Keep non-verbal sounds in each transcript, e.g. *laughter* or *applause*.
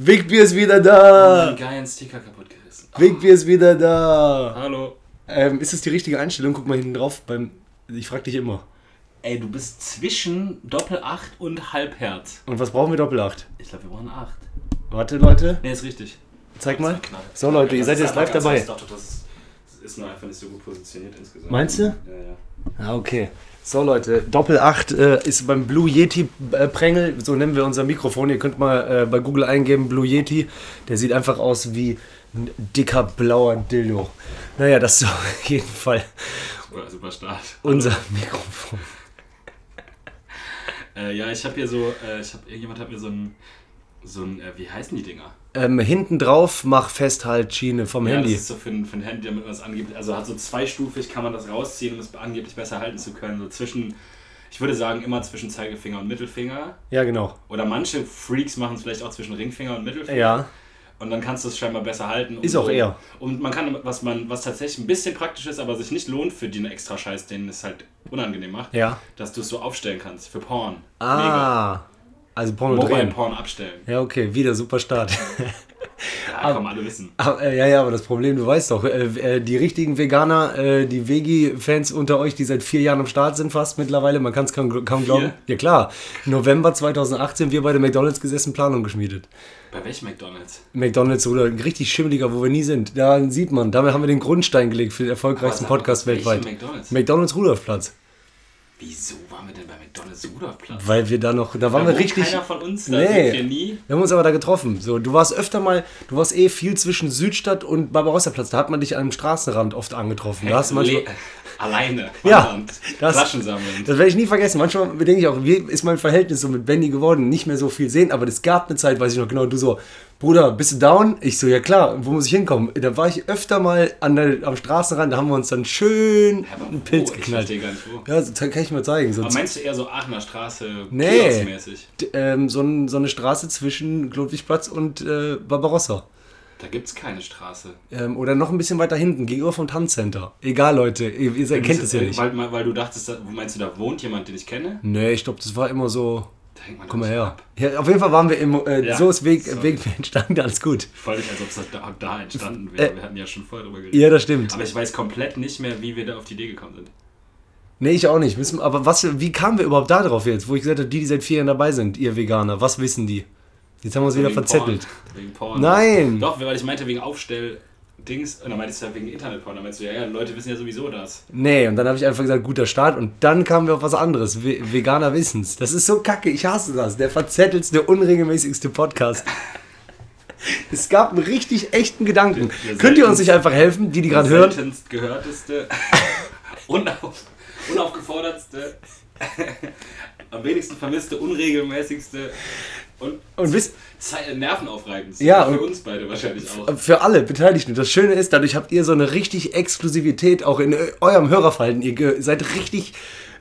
Wigbier ist wieder da. mein geilen Sticker kaputt gerissen. Wigbier ist wieder da. Hallo. Ähm, ist das die richtige Einstellung? Guck mal hinten drauf. Beim, ich frag dich immer. Ey, du bist zwischen Doppel 8 und Halbherz. Und was brauchen wir Doppelacht? Ich glaube, wir brauchen 8. Warte, Leute. Ne, ist richtig. Zeig mal. So, Leute, ihr seid ist jetzt live dabei. das ist, das ist nur einfach nicht so gut positioniert insgesamt. Meinst du? Ja, ja. Ah, okay. So, Leute. Doppel 8 äh, ist beim Blue Yeti äh, Prängel. So nennen wir unser Mikrofon. Ihr könnt mal äh, bei Google eingeben, Blue Yeti. Der sieht einfach aus wie ein dicker blauer Dildo. Naja, das ist *laughs* auf jeden Fall Super, super Start. unser Mikrofon. Äh, ja, ich habe hier so, äh, ich habe irgendjemand hat mir so ein, so ein, äh, wie heißen die Dinger? Ähm, hinten drauf mach fest Schiene vom Ja, Handy. das ist so für ein, für ein Handy, damit man es angeblich, also hat so zweistufig, kann man das rausziehen, um es angeblich besser halten zu können. So zwischen, ich würde sagen, immer zwischen Zeigefinger und Mittelfinger. Ja, genau. Oder manche Freaks machen es vielleicht auch zwischen Ringfinger und Mittelfinger. Ja. Und dann kannst du es scheinbar besser halten. um Ist auch so- eher. Und man kann, was man, was tatsächlich ein bisschen praktisch ist, aber sich nicht lohnt für den extra Scheiß, den es halt unangenehm macht, Ja. dass du es so aufstellen kannst für Porn. Ah. Also Porno Mobile drehen. Porn abstellen. Ja, okay. Wieder super Start. Ja, komm, alle wissen. Aber, äh, ja, ja, aber das Problem, du weißt doch, äh, äh, die richtigen Veganer, äh, die Vegi-Fans unter euch, die seit vier Jahren am Start sind fast mittlerweile, man kann es kaum, kaum glauben. Ja klar, November 2018 wir bei der McDonalds gesessen, Planung geschmiedet. Bei welchem McDonalds? McDonalds oder ein richtig schimmeliger, wo wir nie sind. Da sieht man, damit haben wir den Grundstein gelegt für den erfolgreichsten Podcast weltweit. McDonald's? McDonalds Rudolfplatz. Wieso waren wir denn bei McDonalds Rudolfplatz? Weil wir da noch, da Da waren wir wohnt richtig. keiner von uns, da Nee. sind wir nie. Wir haben uns aber da getroffen. So, du warst öfter mal, du warst eh viel zwischen Südstadt und Barbarossa-Platz. Da hat man dich am Straßenrand oft angetroffen. Da hast du manchmal, Le alleine, Ja, das- Flaschen sammeln. das werde ich nie vergessen. Manchmal denke ich auch, wie ist mein Verhältnis so mit Benny geworden? Nicht mehr so viel sehen, aber es gab eine Zeit, weiß ich noch genau, du so, Bruder, bist du down? Ich so, ja klar, wo muss ich hinkommen? Da war ich öfter mal an der, am Straßenrand, da haben wir uns dann schön einen Pilz geknallt. verstehe gar nicht wo. Ja, so, kann ich mal zeigen. So, Aber meinst du eher so Aachener Straße, Nee. Ähm, so, ein, so eine Straße zwischen Ludwigplatz und äh, Barbarossa. Da gibt's keine Straße. Ähm, oder noch ein bisschen weiter hinten, gegenüber vom Tanzcenter. Egal, Leute, ihr, ihr kennt es ja nicht. Weil, weil du dachtest, da- meinst du, da wohnt jemand, den ich kenne? Nee, ich glaube, das war immer so. Da hängt man Komm mal her. ab. Ja, auf jeden Fall waren wir im. Äh, Ja, so ist Weg, sorry. Weg entstanden, alles gut. Voll nicht, als ob es da, da entstanden wäre. Äh, wir hatten ja schon vorher drüber geredet. Ja, das stimmt. Aber ich weiß komplett nicht mehr, wie wir da auf die Idee gekommen sind. Nee, ich auch nicht. Müssen, aber was, wie kamen wir überhaupt da drauf jetzt, wo ich gesagt habe, die, die seit vier Jahren dabei sind, ihr Veganer, was wissen die? Jetzt haben wir uns wieder Wegen verzettelt. Porn. Wegen Porn. Nein! Doch, weil ich meinte wegen Aufstell-Dings. Und dann meintest du ja wegen Internetporn. Dann meinst du, ja, ja, Leute wissen ja sowieso das. Nee, und dann habe ich einfach gesagt, guter Start. Und dann kamen wir auf was anderes. Ve Veganer wissen's. Das ist so kacke. Ich hasse das. Der verzettelste, unregelmäßigste Podcast. *laughs* Es gab einen richtig echten Gedanken. Der- der Könnt ihr uns nicht einfach helfen, die, die gerade hören? seltenst gehörteste, *laughs* unauf, unaufgefordertste, *laughs* am wenigsten vermisste, unregelmäßigste und, Und wisst, zei- nervenaufreibendste. Ja, Für uns beide wahrscheinlich auch. für alle Beteiligten. Das Schöne ist, dadurch habt ihr so eine richtig Exklusivität auch in ö- eurem Hörerverhalten. Ihr seid richtig,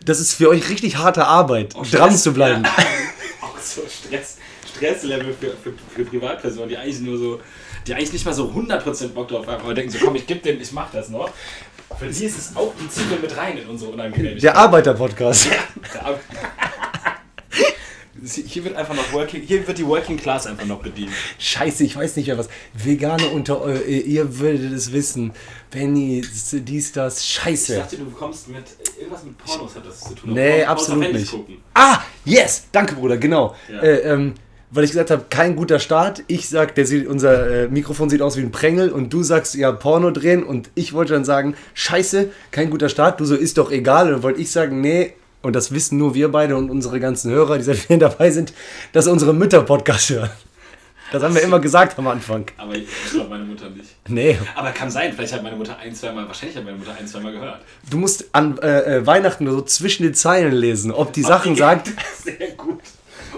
das ist für euch richtig harte Arbeit, Auch dran Stress, zu bleiben. Ja. *laughs* Auch so Stress, Stresslevel für, für, für Privatpersonen, die eigentlich nur so, die eigentlich nicht mal so 100% Bock drauf haben, aber denken so, komm, ich geb den, ich mach das noch. Für die ist es auch, die wir mit rein in unsere Unangenehmigkeit. Der Arbeiter-Podcast. *laughs* Der- Hier wird einfach noch Working, hier wird die Working Class einfach noch bedient. Scheiße, ich weiß nicht mehr was. Veganer unter eu, ihr würdet es wissen. Benny, dies, das. Ich Scheiße. dachte, du kommst mit, irgendwas mit Pornos hat das zu tun. Nee, Pornos absolut nicht. Gucken. Ah, yes! Danke, Bruder, genau. Ja. Äh, ähm, weil ich gesagt habe, kein guter Start. Ich sag, der sieht, unser äh, Mikrofon sieht aus wie ein Prängel und du sagst, ja, Porno drehen und ich wollte dann sagen, scheiße, kein guter Start. Du so, ist doch egal. Und dann wollte ich sagen, nee, und das wissen nur wir beide und unsere ganzen Hörer, die seit vielen *laughs* dabei sind, dass unsere Mütter Podcast hören. Das haben wir immer gesagt am Anfang. Aber ich glaube meine Mutter nicht. Nee, Aber kann sein, vielleicht hat meine Mutter ein, zweimal, wahrscheinlich hat meine Mutter ein, zweimal gehört. du musst an äh, äh, Weihnachten so zwischen den Zeilen lesen, ob die Sachen sagt. *laughs* Sehr gut.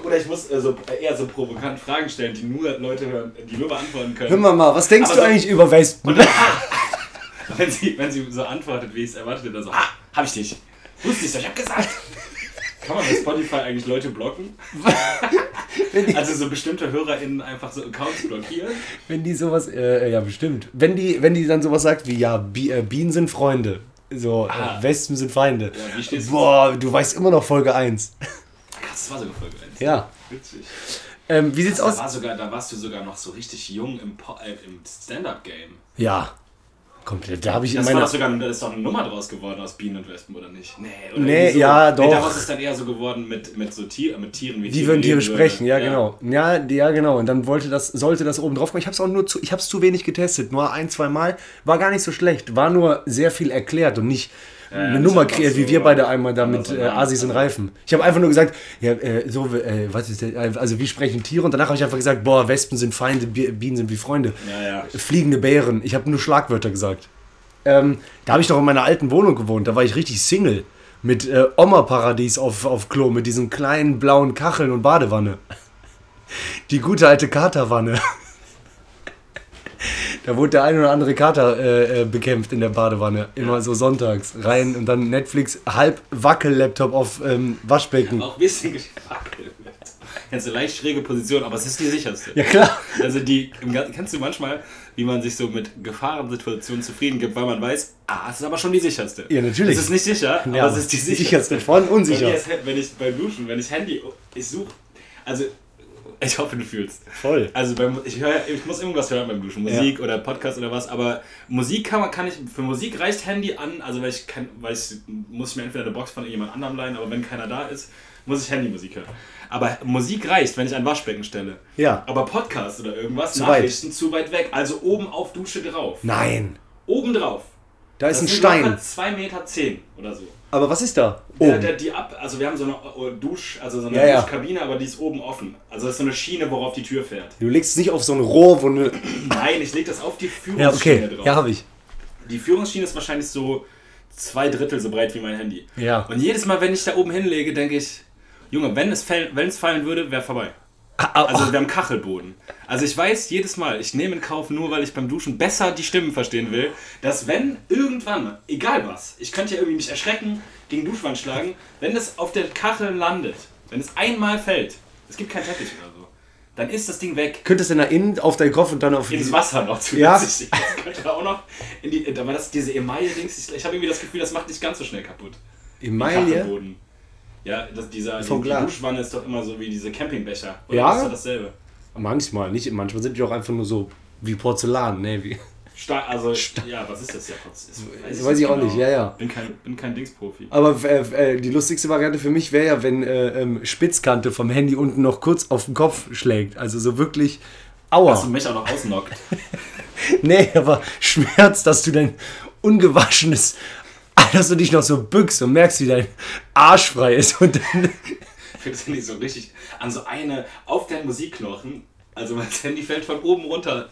Oder ich muss äh, so, äh, eher so provokant Fragen stellen, die nur Leute hören, die nur beantworten können. Hör mal, mal, was denkst Aber du so- eigentlich über Wespen? *laughs* Wenn sie, wenn sie so antwortet, wie ich es erwartet hätte, dann so, ah, hab ich nicht. Wusste ich doch, ich hab gesagt. *laughs* Kann man bei Spotify eigentlich Leute blocken? *laughs* Wenn die, Also so bestimmte HörerInnen einfach so Accounts blockieren? wenn die sowas, äh, ja bestimmt. Wenn die, wenn die dann sowas sagt wie, ja, äh, Bienen sind Freunde, so, Ah. äh, Wespen sind Feinde. Ja? Boah, du weißt immer noch Folge 1. Krass, das war sogar Folge 1. Ja. Witzig. Ähm, wie sieht's Da, aus? war sogar, da warst du sogar noch so richtig jung im, Po- äh, im Stand-Up-Game. Ja. Komplett. Da habe ich in Das war meiner. doch sogar da ist doch eine Nummer draus geworden aus Bienen und Wespen, oder nicht? Nee, oder Nee, so. ja, Nee, doch. daraus ist dann eher so geworden mit, mit so Tier, mit Tieren, wie Wie würden Tiere sprechen? Ja, würden. genau. Ja, die- ja, genau. Und dann wollte das, sollte das oben drauf kommen. Ich habe es auch nur zu, ich habe es zu wenig getestet. Nur ein, zwei Mal. War gar nicht so schlecht. War nur sehr viel erklärt und nicht eine das Nummer kreiert, wie so, wir beide einmal da mit äh, lang. Asis und Reifen. Ich habe einfach nur gesagt, ja, äh, so, äh, was ist der, also wie sprechen Tiere? Und danach habe ich einfach gesagt, boah, Wespen sind Feinde, Bi- Bienen sind wie Freunde. Ja, ja. Fliegende Bären. Ich habe nur Schlagwörter gesagt. Ähm, da habe ich doch in meiner alten Wohnung gewohnt. Da war ich richtig Single. Mit äh, Oma-Paradies auf, auf Klo, mit diesen kleinen blauen Kacheln und Badewanne. Die gute alte Katerwanne. *laughs* Da wurde der ein oder andere Kater äh, äh, bekämpft in der Badewanne. Immer so sonntags rein und dann Netflix, halb Wackel-Laptop auf ähm, Waschbecken. Auch ein bisschen gewackelt. Kennst du leicht schräge Position, aber es ist die sicherste. Ja klar. Also die, kennst du manchmal, wie man sich so mit Gefahrensituationen zufrieden gibt, weil man weiß, ah, es ist aber schon die sicherste. Ja, natürlich. Es ist nicht sicher, aber Ja, es ist die sicherste. sicherste von Bei mir unsicher. ist, wenn ich beim Duschen, wenn ich Handy, ich suche, also *laughs* ich hoffe, du fühlst. Voll. Also beim, ich höre, ich muss irgendwas hören beim Duschen, Musik oder Podcast oder was, aber Musik kann man, kann ich, für Musik reicht Handy an, also weil ich kann, weil ich, muss ich mir entweder eine Box von jemand anderem leihen, aber wenn keiner da ist, muss ich Handymusik hören. Aber Musik reicht, wenn ich ein Waschbecken stelle. Ja. Aber Podcast oder irgendwas, Zu weit. Nachrichten zu weit weg, also oben auf Dusche drauf. Nein. Oben drauf. Da ist Das ein sind Stein. locker 2 Meter zehn oder so. Aber was ist da? Der, Oben. der, die ab, also wir haben so eine äh, Dusch, also so eine Ja, ja. Duschkabine, aber die ist oben offen. Also das ist so eine Schiene, worauf die Tür fährt. Du legst es nicht auf so ein Rohr, wo eine. Nein, ich lege das auf die Ja, Führungsschiene okay. drauf. Ja, habe ich. Die Führungsschiene ist wahrscheinlich so zwei Drittel so breit wie mein Handy. Ja. Und jedes Mal, wenn ich da oben hinlege, denke ich, Junge, wenn es, wenn es fallen würde, wäre vorbei. Also wir haben Kachelboden. Also ich weiß jedes Mal, ich nehme in Kauf, nur weil ich beim Duschen besser die Stimmen verstehen will, dass wenn irgendwann, egal was, ich könnte ja irgendwie mich erschrecken, gegen Duschwand schlagen, wenn es auf der Kachel landet, wenn es einmal fällt, es gibt keinen Teppich oder so, dann ist das Ding weg. Könntest du nach innen auf deinen Kopf und dann auf Ins Wasser noch Ja. zusätzlich. Das könnte auch noch in die, da war das diese Emaille-Dings, ich, ich habe irgendwie das Gefühl, das macht nicht ganz so schnell kaputt. Emaille? Kachelboden. Ja, das, dieser, Vom die, die. Duschwanne ist doch immer so wie diese Campingbecher. Oder Ja? ist doch dasselbe? Manchmal, nicht. Manchmal sind die auch einfach nur so wie Porzellan, ne? Wie, Sta also, ja, was ist das ja? Ist- Das weiß ich auch nicht, ja, ja. Bin kein, bin kein Dingsprofi. Aber äh, äh, die lustigste Variante für mich wäre ja, wenn äh, ähm, Spitzkante vom Handy unten noch kurz auf den Kopf schlägt. Also so wirklich. Aua. Dass du mich auch noch ausnockt. *laughs* Nee, aber Schmerz, dass du dein ungewaschenes, dass du dich noch so bückst und merkst, wie dein Arsch frei ist und dann, du nicht so richtig an so eine auf deinen Musikknochen? Also mein Handy fällt von oben runter.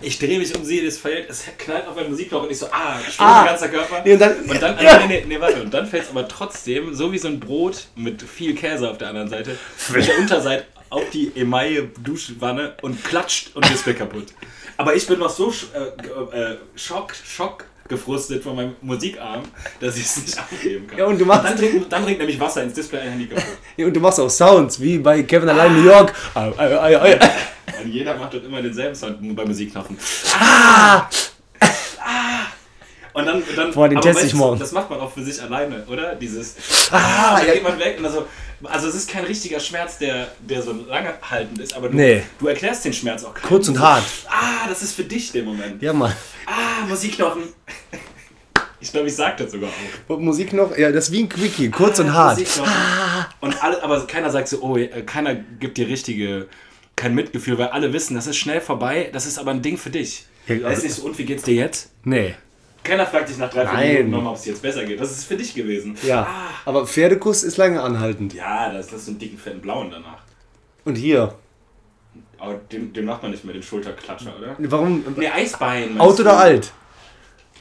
Ich drehe mich um sie, das fällt, es knallt auf meinen Musikknochen und ich so, ah, schwimmt Ah. mein ganzer Körper. Nee, und dann- und dann Ja. nee, nee, nee, warte, und dann fällt es aber trotzdem, so wie so ein Brot mit viel Käse auf der anderen Seite, mit der Unterseite auf die Emaille-Duschwanne und klatscht und Display kaputt. *laughs* Aber ich bin noch so äh, äh, schock, schock gefrustet von meinem Musikarm, dass ich es nicht abgeben kann. Ja, und du machst- dann trinkt, dann trinkt nämlich Wasser ins Display ein Handy kaputt. Ja, und du machst auch Sounds, wie bei Kevin allein in New York. Au, au. Und jeder macht dort immer denselben Sound bei Musikknochen. Ah! Und dann, dann Boah, den teste ich morgen. Das macht man auch für sich alleine, oder? Dieses *laughs* Ah, und dann ja. geht man weg und also, also es ist kein richtiger Schmerz, der, der so lange haltend ist, aber du, Nee. du erklärst den Schmerz auch keinem. Kurz und hart. Ah, das ist für dich der Moment. Ja, Mann. Ah, Musikknochen. *laughs* Ich glaube, ich sag das sogar auch. Und Musik noch, ja, das ist wie ein Quickie, kurz und Ah, hart. Musikknochen. Und alle, aber keiner sagt so, oh, äh, keiner gibt dir richtige, kein Mitgefühl, weil alle wissen, das ist schnell vorbei, das ist aber ein Ding für dich. Ja, da ist nicht so, und wie geht's dir jetzt? Nee. Keiner fragt dich nach drei, vier. Minuten nochmal, ob es jetzt besser geht. Das ist für dich gewesen. Ja. Ah. Aber Pferdekuss ist lange anhaltend. Ja, das, das ist so einen dicken, fetten Blauen danach. Und hier. Aber den, den macht man nicht mehr, den Schulterklatscher, oder? Warum? Ne, Eisbein. du? oder alt?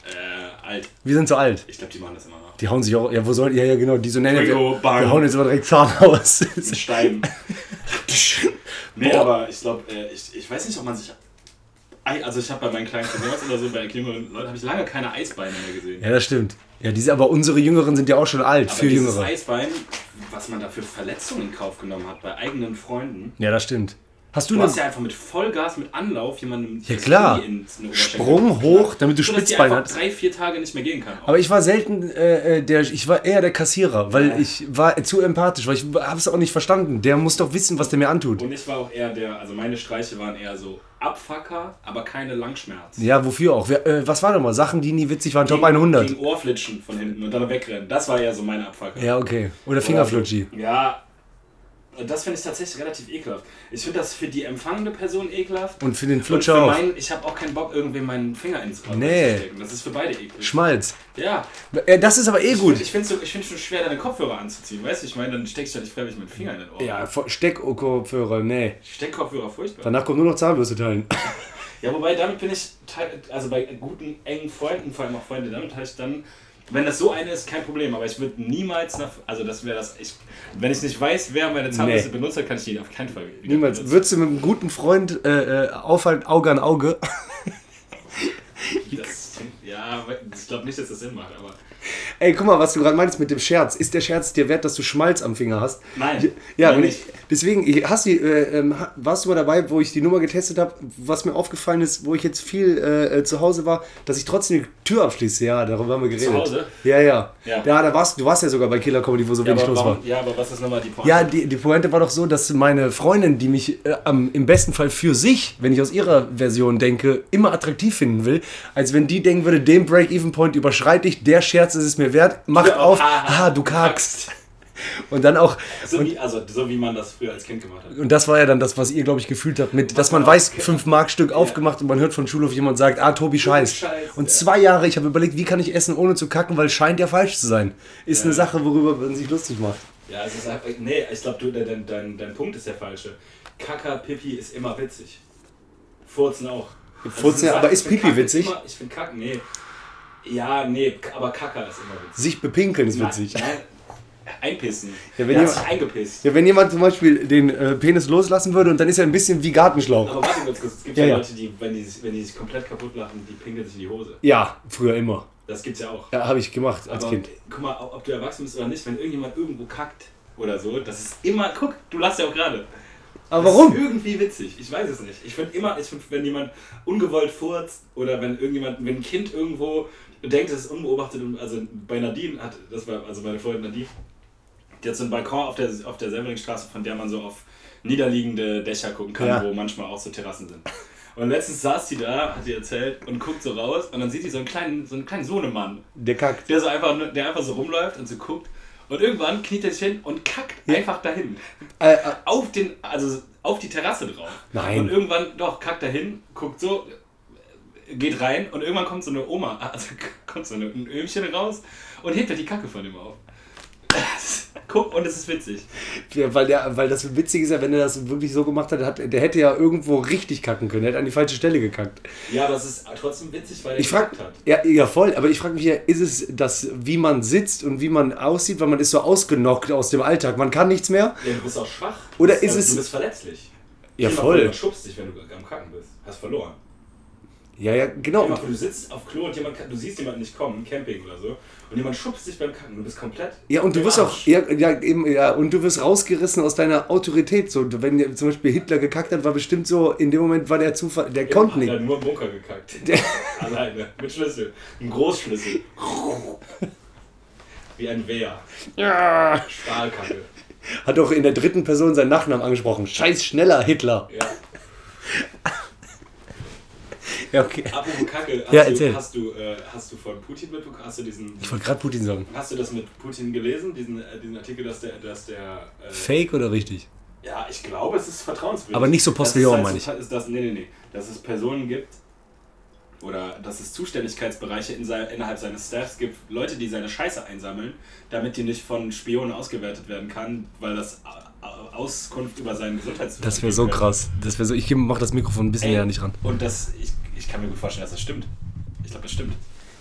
Äh, alt. Wir sind so alt. Ich glaube, die machen das immer noch. Die hauen sich auch, ja, wo soll, ja, ja, genau, die so nennen. Wir, wir hauen jetzt aber direkt Zahn aus. Mit Steinen. *laughs* nee, Boah. aber ich glaube, äh, ich, ich weiß nicht, ob man sich. Also ich habe bei meinen kleinen Cousins oder so, bei jüngeren Leuten, habe ich lange keine Eisbeine mehr gesehen. ja, das stimmt. Ja, diese, aber unsere Jüngeren sind ja auch schon alt, Aber für Jüngere. Eisbein, was man da für Verletzungen in Kauf genommen hat bei eigenen Freunden, Ja, das stimmt. Hast du Du hast ja einfach mit Vollgas, mit Anlauf jemandem Ja, klar. Sprung hoch, damit du so, Spitzbein hast. drei, vier Tage nicht mehr gehen kann. Aber ich war selten äh, äh, der, ich war eher der Kassierer, weil ich war zu empathisch, weil ich habe es auch nicht verstanden. Der muss doch wissen, was der mir antut. Und ich war auch eher der, also meine Streiche waren eher so Abfucker, aber keine Langschmerz. Ja, wofür auch? Wer, äh, was war nochmal? Sachen, die nie witzig waren, Top Gegen- 100. Gegen Ohrflitschen von hinten und dann wegrennen. Das war ja so meine Abfucker. Ja, okay. Oder Fingerflutschi. Ja, das finde ich tatsächlich relativ ekelhaft. Ich finde das für die empfangende Person ekelhaft. Und für den Flutscher auch. meinen, ich habe auch keinen Bock, irgendwem meinen Finger ins Ohr Nee. zu stecken. Das ist für beide eklig. Schmalz. Ja, Äh, das ist aber eh gut. ich finde es ich schon schwer, deine Kopfhörer anzuziehen. Weißt du, ich meine, dann steckst du ja nicht freiwillig mit dem Finger in den Ohr. Ja, Steckkopfhörer, nee. Steckkopfhörer furchtbar. Danach kommt nur noch Zahnbürste teilen. Ja, wobei damit bin ich, also bei guten, engen Freunden, vor allem auch Freunde, damit habe ich dann, wenn das so eine ist, kein Problem. Aber ich würde niemals nach, also das wäre das, ich, wenn ich nicht weiß, wer meine Zahnbürste Nee. benutzt hat, kann ich die auf keinen Fall Niemals. benutzen. Würdest du mit einem guten Freund äh, äh, aufhalten, Auge an Auge? Das, ja, ich glaube nicht, dass das Sinn macht, aber. Ey, guck mal, was du gerade meinst mit dem Scherz. Ist der Scherz dir wert, dass du Schmalz am Finger hast? Nein. Ja, Nein, ich, deswegen, hast du, äh, ähm, warst du mal dabei, wo ich die Nummer getestet habe? Was mir aufgefallen ist, wo ich jetzt viel äh, äh, zu Hause war, dass ich trotzdem die Tür abschließe. Ja, darüber haben wir geredet. Hause? Ja, ja. Ja. Ja, da warst, du warst ja sogar bei Killer Comedy, wo so Ja wenig los war. ja, aber was ist nochmal die Pointe? Ja, die, die Pointe war doch so, dass meine Freundin, die mich äh, im besten Fall für sich, wenn ich aus ihrer Version denke, immer attraktiv finden will, als wenn die denken würde, den Break-Even-Point überschreite ich, der Scherz ist es mir wert, macht Ja, auf, ah, ah, du kackst. *laughs* Und dann auch, so, wie, also, so wie man das früher als Kind gemacht hat. und das war ja dann das, was ihr, glaube ich, gefühlt habt, mit, dass man weiß, 5 Mark Stück aufgemacht und man hört von Schulhof jemand sagt, ah, Tobi scheißt. scheißt, Und ja. zwei Jahre, ich habe überlegt, wie kann ich essen, ohne zu kacken, weil scheint ja falsch zu sein. Ist eine Sache, worüber man sich lustig macht. Ja, es ist einfach. Nee, ich glaube, dein, dein, dein Punkt ist der falsche. Kaka, Pipi ist immer witzig. Furzen auch. Also Furzen, eine aber ist Pipi Kacken witzig? Immer, ich finde Kacken, nee. Ja, nee, aber Kaka ist immer witzig. Sich bepinkeln ist witzig. Nein, nein, einpissen. Ja, wenn Der jemand- eingepisst. Ja, wenn jemand zum Beispiel den äh, Penis loslassen würde und dann ist er ein bisschen wie Gartenschlauch. Aber warte kurz, es gibt Ja, ja. Leute, die wenn, die, sich- wenn die sich komplett kaputt lachen, die pinkeln sich in die Hose. Ja, früher immer. Das gibt's ja auch. Ja, habe ich gemacht als Aber Kind. guck mal, ob du erwachsen bist oder nicht, wenn irgendjemand irgendwo kackt oder so, das ist immer, guck, du lachst ja auch gerade. Aber Das warum? ist irgendwie witzig. Ich weiß es nicht. Ich finde immer, ich find, wenn jemand ungewollt furzt oder wenn irgendjemand, wenn ein Kind irgendwo denkt, es ist unbeobachtet und also bei Nadine hat, das war also meine Freundin Nadine, die hat so einen Balkon auf der auf der Selmeringstraße, von der man so auf niederliegende Dächer gucken kann, Ja. wo manchmal auch so Terrassen sind. Und letztens saß sie da, hat sie erzählt und guckt so raus und dann sieht sie so einen kleinen, so einen kleinen Sohnemann, Der kackt. der so einfach, der einfach so rumläuft und so guckt. Und irgendwann kniet er sich hin und kackt einfach dahin. Äh, äh, Auf den, also auf die Terrasse drauf. Nein. Und irgendwann, doch, kackt er hin, guckt so, geht rein und irgendwann kommt so eine Oma, *laughs* also kommt so eine, ein Ömchen raus und hebt halt die Kacke von ihm auf. *laughs* Guck, und es ist witzig. ja, weil, der, weil das witzig ist ja, wenn er das wirklich so gemacht hat, hat, der hätte ja irgendwo richtig kacken können. Der hätte an die falsche Stelle gekackt. Ja, aber es ist trotzdem witzig, weil er Ich frage, gekackt hat. ja, ja voll, aber ich frage mich ja, ist es das, wie man sitzt und wie man aussieht, weil man ist so ausgenockt aus dem Alltag, man kann nichts mehr? Ja, du bist auch schwach. Oder Du bist- ist es- Du bist verletzlich. Ja, voll. Jemand schubst dich, wenn du am Kacken bist. Hast verloren. Ja, ja, genau. Vor, du sitzt auf Klo und jemand, du siehst jemanden nicht kommen, Camping oder so, und jemand schubst dich beim Kacken. Du bist komplett. Ja, und du wirst auch, ja, ja, eben, ja, und du wirst rausgerissen aus deiner Autorität. So, wenn ja zum Beispiel Hitler gekackt hat, war bestimmt so, in dem Moment war der Zufall, der konnte Hat nicht. er nur im Bunker gekackt. Der- *laughs* Alleine. Mit Schlüssel. Ein Großschlüssel. *laughs* Wie ein Wehr. Ja. Stahlkacke. Hat auch in der dritten Person seinen Nachnamen angesprochen. Scheiß schneller Hitler. Ja. *laughs* Ja, okay. *laughs* Apropos Kacke, hast, Ja, du, erzähl. hast, du, äh, hast du von Putin mitbekommen? Hast du diesen. Ich wollte gerade Putin sagen. Hast du das mit Putin gelesen, diesen, äh, diesen Artikel, dass der, dass der äh, Fake oder richtig? Ja, ich glaube, es ist vertrauenswürdig. Aber nicht so Postillon, ist meine halt so, ist das, nee, nee, nee. Dass es Personen gibt, oder dass es Zuständigkeitsbereiche in sein, innerhalb seines Staffs gibt, Leute, die seine Scheiße einsammeln, damit die nicht von Spionen ausgewertet werden kann, weil das Auskunft über seinen Gesundheitszustand Das wäre so krass. Das wäre so, ich mach das Mikrofon ein bisschen Ey, näher nicht ran. Und das, ich, ich kann mir gut vorstellen, dass das stimmt. Ich glaube, das stimmt.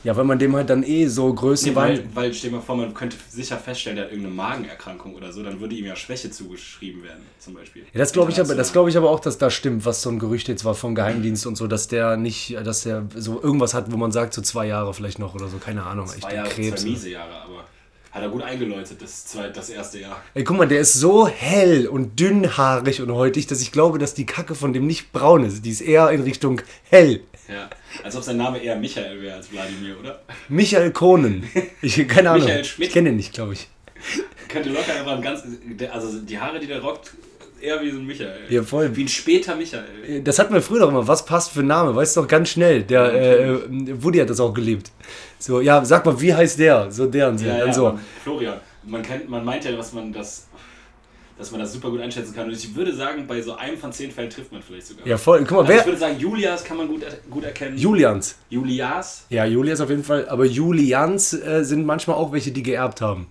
Ja, weil man dem halt dann eh so Nee, Größenwahn. weil, weil stell dir mal vor, man könnte sicher feststellen, der hat irgendeine Magenerkrankung oder so, dann würde ihm ja Schwäche zugeschrieben werden, zum Beispiel. Ja, das glaube ich aber, das glaube ich aber auch, dass das stimmt, was so ein Gerücht jetzt war vom Geheimdienst und so, dass der nicht, dass der so irgendwas hat, wo man sagt, so zwei Jahre vielleicht noch oder so, keine Ahnung, Zwei Jahre, Krebs. zwei miese Jahre, aber. Hat er gut eingeläutet, das, zweite, das erste Jahr. Ey, guck mal, der ist so hell und dünnhaarig und häutig, dass ich glaube, dass die Kacke von dem nicht braun ist. Die ist eher in Richtung hell. Ja. Als ob sein Name eher Michael wäre als Wladimir, oder? Michael Kohnen. Ich keine Ahnung. Michael Schmidt. Ich kenne den nicht, glaube ich. Könnte locker einfach ein ganz. Also die Haare, die der rockt, eher wie so ein Michael. Ja, voll. Wie ein später Michael. Das hatten wir früher doch immer. Was passt für ein Name? Weißt du doch ganz schnell. Der äh, Woody hat das auch gelebt. So, ja, sag mal, wie heißt der? So der und so. Ja, ja, so. man- Florian. Man, kennt, man meint ja, dass man das. Dass man das super gut einschätzen kann. Und ich würde sagen, bei so einem von zehn Fällen trifft man vielleicht sogar. Ja, voll. Guck mal, Also ich wer? würde sagen, Julias kann man gut, gut erkennen. Julians. Julias. Ja, Julias auf jeden Fall. Aber Julians äh, sind manchmal auch welche, die geerbt haben.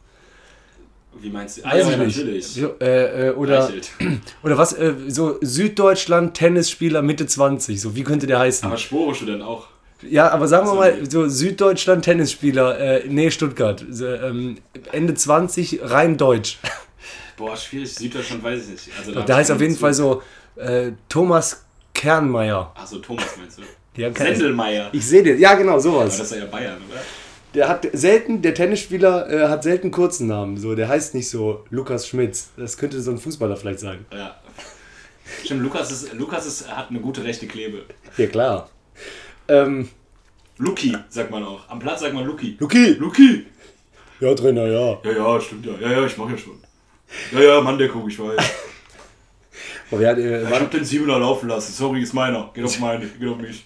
Wie meinst du? Ah, ja, natürlich. So, äh, äh, oder, Reichelt. *clears throat* oder was? Äh, so Süddeutschland Tennisspieler Mitte 20. So, wie könnte der heißen? Aber Spore-Student auch. Ja, aber sagen wir mal, so Süddeutschland Tennisspieler, äh, nee, Stuttgart, ähm, Ende 20, rein deutsch. *laughs* Boah, schwierig. Süddeutschland weiß ich nicht. Also, da Da heißt auf jeden keinen Fall so äh, Thomas Kernmeier. Achso, Thomas meinst du? Ja, Sendelmeier. Ich sehe den, ja genau, Aber sowas. das ist ja Bayern, oder? Der hat selten, der Tennisspieler äh, hat selten kurzen Namen. So, der heißt nicht so Lukas Schmitz. Das könnte so ein Fußballer vielleicht sein. Ja. Stimmt, Lukas, ist, Lukas ist, hat eine gute rechte Klebe. Ja, klar. Ähm, Luki, sagt man auch. Am Platz sagt man Luki. Luki! Luki! Ja, Trainer, ja. Ja, ja, stimmt ja. Ja, ja, ich mach ja schon. Ja, ja, Manndeckung, ich weiß. Aber wir, äh, Ich hab den Siebener laufen lassen. Sorry, ist meiner. Geht auf meine, geht auf mich.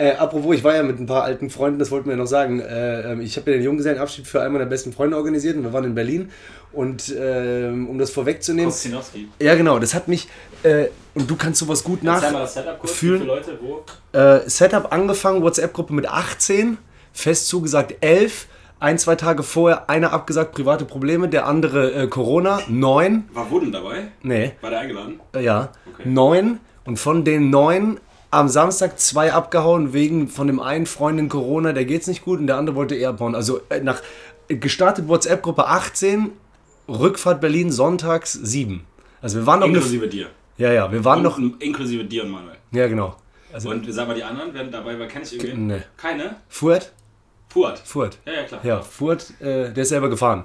Äh, apropos, ich war ja mit ein paar alten Freunden, das wollten wir ja noch sagen. Äh, ähm, ich habe ja den Junggesellenabschied für einen meiner besten Freunde organisiert und wir waren in Berlin. Und ähm, um das vorwegzunehmen, Kostinowski. ja genau, das hat mich, äh, und du kannst sowas gut nach. Erzähl mal das Setup kurz. fühlen. Wie viele Leute, wo? Äh, Setup angefangen, WhatsApp-Gruppe mit 18, fest zugesagt 11. Ein, zwei Tage vorher einer abgesagt, private Probleme, der andere äh, Corona, 9. War Wurden dabei? Nee, War der eingeladen? äh, ja, Okay. 9. Und von den 9 am Samstag zwei abgehauen wegen von dem einen Freundin Corona, der geht's nicht gut und der andere wollte eher abhauen. Also äh, nach äh, gestartet WhatsApp-Gruppe 18, Rückfahrt Berlin sonntags 7. Also wir waren noch Inklusive dir. Ja, ja, wir waren noch Und, inklusive dir und Manuel. Ja, genau. Also Und sag mal, die anderen werden dabei, weil kenne ich irgendwie? nee. Keine? Fuhrt? Fuad. Fuhrt. Ja, ja, klar. Ja, Fuhrt, äh, der ist selber gefahren.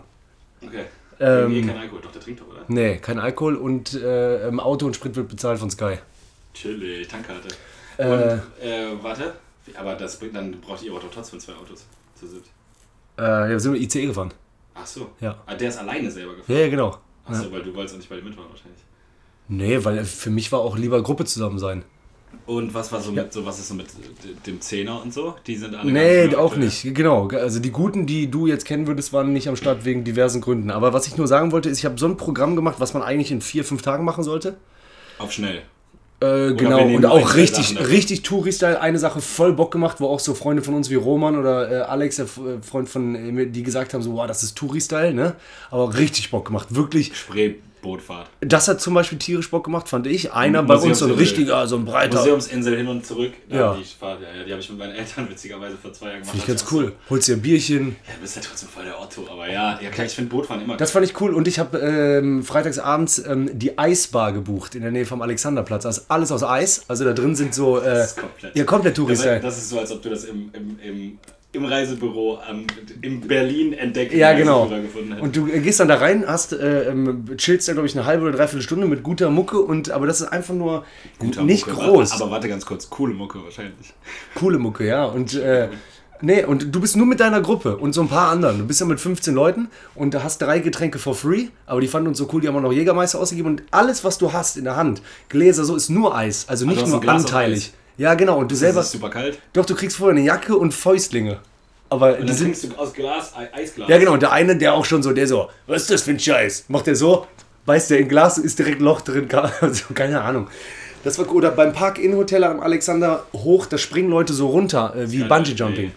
Okay. Ähm, Ähm, kein Alkohol, doch, der trinkt doch, oder? Nee, kein Alkohol und äh, im Auto und Sprit wird bezahlt von Sky. Chillig, Tankkarte. Äh, Und, äh, warte. Aber das bringt, dann braucht ihr aber doch trotzdem zwei Autos zu siebt. Äh, ja, sind wir ICE gefahren. Ach so. Ja. Ah, der ist alleine selber gefahren. Ja, ja, genau. Ach so, weil du wolltest auch nicht bei dir mitfahren wahrscheinlich. Nee, weil für mich war auch lieber Gruppe zusammen sein. Und was war so mit, so was ist so mit dem Zehner und so? Die sind alle Nee, auch aktuell. nicht. Genau. Also die guten, die du jetzt kennen würdest, waren nicht am Start wegen diversen Gründen. Aber was ich nur sagen wollte, ist, ich habe so ein Programm gemacht, was man eigentlich in vier, fünf Tagen machen sollte. Auf schnell. Äh, genau, und auch richtig, Sachen richtig Touri-Style. Eine Sache voll Bock gemacht, wo auch so Freunde von uns wie Roman oder äh, Alex, der äh, Freund von äh, mir, die gesagt haben, so, wow, das ist Touri-Style, ne? Aber richtig Bock gemacht. Wirklich, Spreebootfahrt. das hat zum Beispiel tierisch Bock gemacht, fand ich. Einer bei uns so ein richtiger, so ein breiter. Museumsinsel hin und zurück. Ja. Die, Fahrt, ja, ja, die habe ich mit meinen Eltern witzigerweise vor zwei Jahren gemacht. Finde ich ganz Also, cool. Holst dir ein Bierchen. Ja, du bist ja trotzdem voll der Otto, aber ja, ja klar, ich finde Bootfahren immer Das fand ich cool. Und ich habe ähm, freitagsabends ähm, die Eisbar gebucht in der Nähe vom Alexanderplatz. Das ist alles aus Eis. Also da drin sind so. Äh, Das ist komplett. ja, komplett Das, Touri-Style. das ist so, als ob du das im, im, im, im Reisebüro am, in Berlin entdeckt Ja, genau. gefunden hättest. Und du äh, gehst dann da rein, hast, äh, ähm, chillst da, glaube ich, eine halbe oder dreiviertel Stunde mit guter Mucke und aber das ist einfach nur Guter nicht Mucke. groß. Aber warte ganz kurz, coole Mucke wahrscheinlich. Coole Mucke, ja. Und äh, nee, und du bist nur mit deiner Gruppe und so ein paar anderen. Du bist ja mit 15 Leuten und da hast drei Getränke for free, aber die fanden uns so cool, die haben auch noch Jägermeister ausgegeben und alles, was du hast in der Hand, Gläser, so ist nur Eis, also nicht hast nur anteilig. Ja, genau. Und du selber. Das ist super kalt. Doch, du kriegst vorher eine Jacke und Fäustlinge. Aber Und die sind. trinkst du aus Glas, Ei- Eisglas. Ja, genau. Und der eine, der auch schon so, der so, was ist das für ein Scheiß? Macht der so, beißt der in Glas, ist direkt Loch drin. *laughs* Also, keine Ahnung. Das war cool. Oder beim Park-In-Hotel am Alexander hoch, da springen Leute so runter, äh, wie Bungee-Jumping.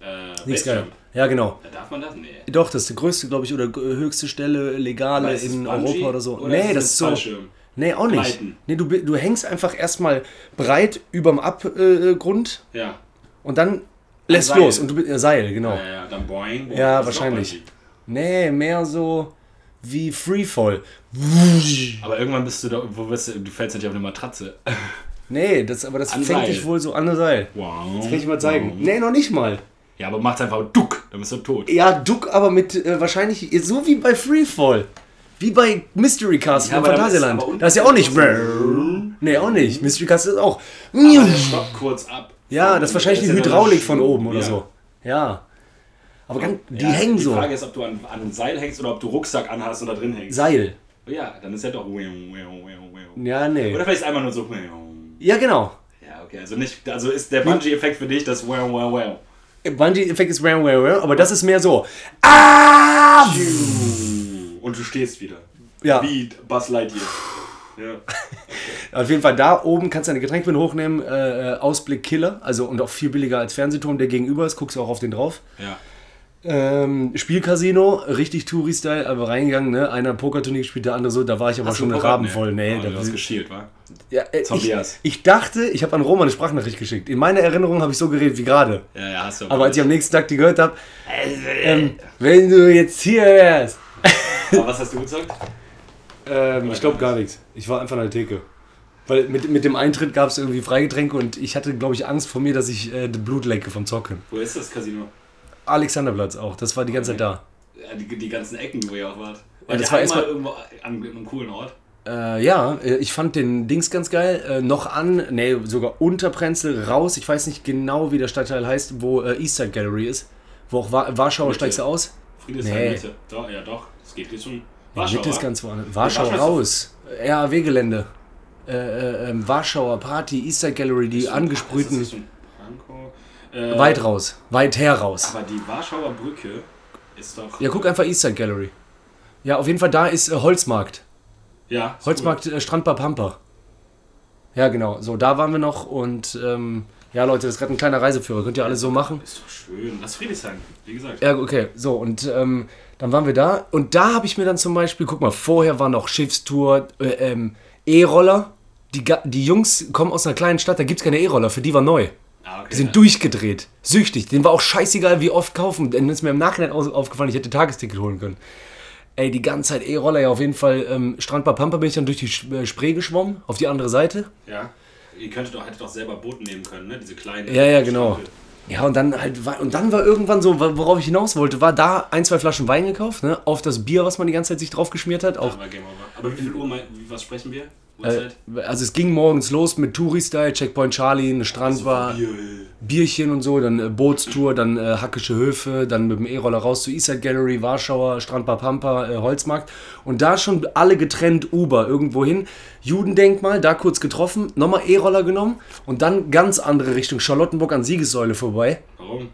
Nee. Äh, Nichts geil. Ja, genau. Ja, Darf man das? Nee. Doch, das ist die größte, glaube ich, oder höchste Stelle legale in Europa oder so. oder nee, das ist so. Fallschirm? Nee, auch nicht. Gleiten? Nee, du, du hängst einfach erstmal breit überm Abgrund Ja. und dann lässt Seil. los. Und du bist ja, Seil, genau. Ja, ja, dann boing. boing. Ja, wahrscheinlich. Nee, mehr so wie Freefall. Aber irgendwann bist du da, wo bist du, du fällst nicht auf eine Matratze. *laughs* Nee, das, aber das An fängt Seil. dich wohl so an der Seil. Wow. Das kann ich mal zeigen. Nee, noch nicht mal. Ja, aber macht's einfach Duck. Dann bist du tot. Ja, Duck, aber mit äh, wahrscheinlich so wie bei Freefall. Wie bei Mystery Castle Ja, ist Phantasialand. Da ist ja auch nicht. Nee, auch nicht. Mystery Castle ist auch. Aber stoppt kurz ab. Ja, das ist wahrscheinlich die Hydraulik von oben oder so. Ja. Aber ganz, die Ja, hängen die so. Frage ist, ob du an, an einem Seil hängst oder ob du Rucksack anhast und da drin hängst. Seil. Ja, dann ist ja doch. Ja, nee. Oder vielleicht einmal nur so. Ja, genau. Ja, okay, also nicht. Also ist der Bungee-Effekt für dich das wow, wow, wow. Bungee-Effekt ist aber das ist mehr so. Ah! Und du stehst wieder. Ja. Wie Buzz Lightyear. Ja. *laughs* Auf jeden Fall da oben kannst du deine Getränke mit hochnehmen. Äh, äh, Ausblick Killer. Also und auch viel billiger als Fernsehturm, der gegenüber ist. Guckst du auch auf den drauf. ja. Ähm, Spielcasino, richtig Touri-Style, aber reingegangen, ne? Einer Pokerturnier gespielt, der andere so, da war ich aber Hast schon rabenvoll. Nee, oh, da du hast geschielt, wa? ja, äh, ich, ich dachte, ich habe an Roman eine Sprachnachricht geschickt. In meiner Erinnerung habe ich so geredet wie gerade. Ja, ja, hast du Aber als ich am nächsten Tag die gehört habe, ähm, wenn du jetzt hier wärst. *laughs* Aber was hast du gezockt? Ähm, ich glaube gar nichts. Ich war einfach an der Theke. Weil mit, mit dem Eintritt gab es irgendwie Freigetränke und ich hatte, glaube ich, Angst vor mir, dass ich äh, Blut lecke vom Zocken. Wo ist das Casino? Alexanderplatz auch, das war die ganze Zeit da. Ja, die, die ganzen Ecken, wo ihr auch wart. Ja, das war erstmal- irgendwo an einem coolen Ort. Äh, ja, äh, ich fand den Dings ganz geil. Äh, noch an, nee, sogar unter Prenzl raus. Ich weiß nicht genau, wie der Stadtteil heißt, wo äh, Eastside Gallery ist. Wo auch Wa Warschauer steigst du aus? Friedrichshain Nee. Mitte. Doch, ja doch. Es geht Richtung Warschau. Mitte ist ganz woanders. Warschau Warschau raus. RAW-Gelände. Äh, äh, ähm, Warschauer Party, Eastside Gallery, die Richtung- angesprühten. ist? Äh, Weit raus. Weit her raus. Aber die Warschauer Brücke ist doch. Ja, guck einfach Eastside Gallery. Ja, auf jeden Fall da ist äh, Holzmarkt. Ja, Holzmarkt äh, Strandbar Pampa. Ja, genau. So, da waren wir noch und ähm, ja, Leute, das ist gerade ein kleiner Reiseführer. Könnt ihr alles so machen? Ist doch schön. Das ist Friedrichshain, wie gesagt. Ja, okay. So, und ähm, dann waren wir da. Und da habe ich mir dann zum Beispiel, guck mal, vorher war noch Schiffstour, äh, ähm, E-Roller. Die, die Jungs kommen aus einer kleinen Stadt, da gibt es keine E-Roller, für die war neu. Ah, okay. Die sind durchgedreht, süchtig. Denen war auch scheißegal, wie oft kaufen. Dann ist mir im Nachhinein au- aufgefallen, ich hätte Tagesticket holen können. Ey, die ganze Zeit E-Roller, ja, auf jeden Fall. Ähm, Strandbar Pampa bin ich dann durch die äh, Spree geschwommen, auf die andere Seite. Ja. Ihr könntet doch, hättet doch selber Boote nehmen können, ne? Diese kleinen. Ja, ja, genau. Ja, und dann halt war, und dann war irgendwann so, worauf ich hinaus wollte, war da ein, zwei Flaschen Wein gekauft, ne? Auf das Bier, was man die ganze Zeit sich drauf geschmiert hat. Auch, Aber Game Over. Aber wie viel Uhr, mein, wie, was sprechen wir? Äh, Uhrzeit? also es ging morgens los mit Touri-Style, Checkpoint Charlie, eine Strandbar, Bier. Bierchen und so, dann äh, Bootstour, dann äh, Hackische Höfe, dann mit dem E-Roller raus zu Eastside Gallery, Warschauer, Strandbar Pampa, äh, Holzmarkt. Und da schon alle getrennt Uber irgendwo hin. Judendenkmal, da kurz getroffen, nochmal E-Roller genommen und dann ganz andere Richtung Charlottenburg an Siegessäule vorbei. Warum?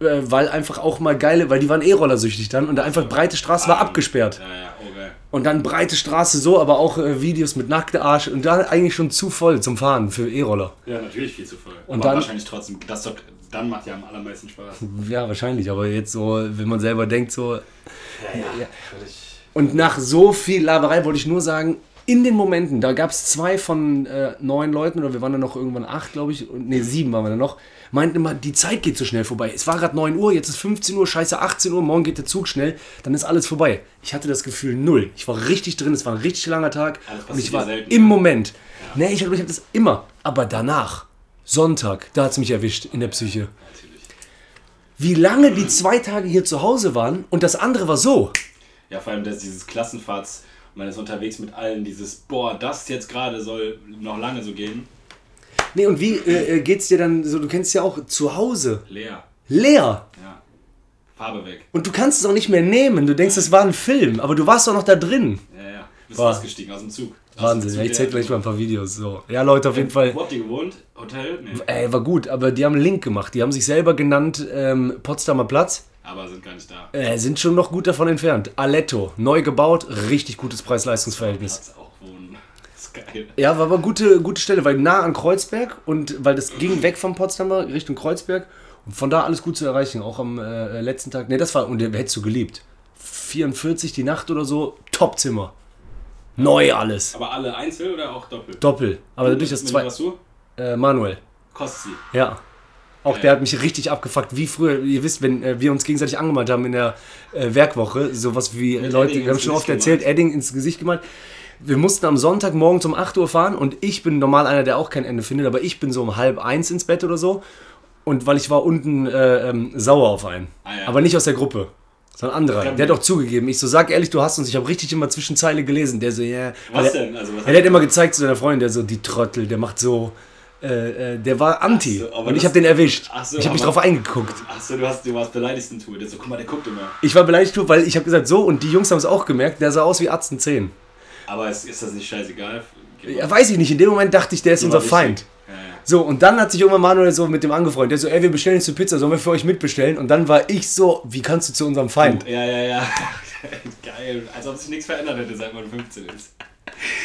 äh, weil einfach auch mal geile, weil die waren E-Roller süchtig dann und da einfach breite Straße war Ah, abgesperrt. Ja, ja, geil. Und dann breite Straße so, aber auch äh, Videos mit nackter Arsch und da eigentlich schon zu voll zum Fahren für E-Roller. Ja, natürlich viel zu voll. Und aber dann- wahrscheinlich trotzdem, das doch, dann macht ja am allermeisten Spaß. Ja, wahrscheinlich, aber jetzt so, wenn man selber denkt so. Ja, ja. Völlig. Und nach so viel Laberei wollte ich nur sagen, in den Momenten, da gab es zwei von äh, neun Leuten, oder wir waren dann noch irgendwann acht, glaube ich, und nee, sieben waren wir dann noch, meinten immer, die Zeit geht so schnell vorbei. Es war gerade 9 Uhr, jetzt ist 15 Uhr, scheiße, 18 Uhr, morgen geht der Zug schnell, dann ist alles vorbei. Ich hatte das Gefühl null. Ich war richtig drin, es war ein richtig langer Tag Ja, das und ich war selten, im ja. Moment. Nee, ich, ich habe das immer. Aber danach, Sonntag, da hat es mich erwischt in der Psyche. Natürlich. Wie lange die zwei Tage hier zu Hause waren und das andere war so. Ja, vor allem das, dieses Klassenfahrts, man ist unterwegs mit allen, dieses, boah, das jetzt gerade soll noch lange so gehen. Nee, und wie äh, äh, geht's dir dann so, du kennst ja auch zu Hause. Leer. Leer. Ja. Farbe weg. Und du kannst es auch nicht mehr nehmen. Du denkst, das war ein Film, aber du warst doch noch da drin. Ja, ja. Bist Boah. ausgestiegen aus dem Zug. Aus Wahnsinn, dem ja, Zug, ich zeig gleich mal ein paar Videos. So. Ja, Leute, auf jeden Fall. Wo habt ihr gewohnt? Hotel? Nee. Ey, war gut, aber die haben einen Link gemacht. Die haben sich selber genannt ähm, Potsdamer Platz. Aber sind gar nicht da. Äh, sind schon noch gut davon entfernt. Aletto, neu gebaut, richtig gutes Preis-Leistungs-Verhältnis. Platz auch wohnen. Das ist geil. Ja, war aber gute, gute Stelle, weil nah an Kreuzberg und weil das ging weg vom Potsdamer Richtung Kreuzberg und von da alles gut zu erreichen. Auch am äh, letzten Tag. Ne, das war, und der hättest du geliebt. 44 die Nacht oder so, Topzimmer. Neu alles. Aber alle einzeln oder auch doppelt? Doppel. Aber dadurch das Mit zwei. Was du? Äh, Manuel. Kostet sie. Ja. Auch der hat mich richtig abgefuckt, wie früher, ihr wisst, wenn äh, wir uns gegenseitig angemalt haben in der äh, Werkwoche, sowas wie Leute, wir haben schon oft erzählt. Edding ins Gesicht gemalt. Wir mussten am Sonntagmorgen um 8 Uhr fahren und ich bin normal einer, der auch kein Ende findet, aber ich bin so um halb eins ins Bett oder so. Und weil ich war unten äh, ähm, sauer auf einen. Ah, ja. Aber nicht aus der Gruppe. Sondern anderer. Der hat auch zugegeben. Ich so, sag ehrlich, du hast uns. Ich habe richtig immer zwischen Zeile gelesen. Der so, ja. Was der, denn? Also, was Ja, der hat immer gezeigt zu seiner Freundin, der so, die Trottel, der macht so. Äh, äh, der war anti. So, aber und ich habe den erwischt. So, ich habe mich drauf eingeguckt. Achso, du, hast, du warst beleidigt in Tour. Der so, guck mal, der guckt immer. Ich war beleidigt, weil ich habe gesagt, so. Und die Jungs haben es auch gemerkt. Der sah aus wie Arzt 10. Aber ist, ist das nicht scheißegal? Ja, weiß ich nicht. In dem Moment dachte ich, der ist unser wichtig. Feind. Ja, ja. So, und dann hat sich irgendwann Manuel so mit dem angefreundet. Der so, ey, wir bestellen jetzt eine Pizza, sollen wir für euch mitbestellen? Und dann war ich so, wie kannst du zu unserem Feind? Ja, ja, ja. *laughs* Geil. Als ob sich nichts verändert hätte, seit man 15 ist.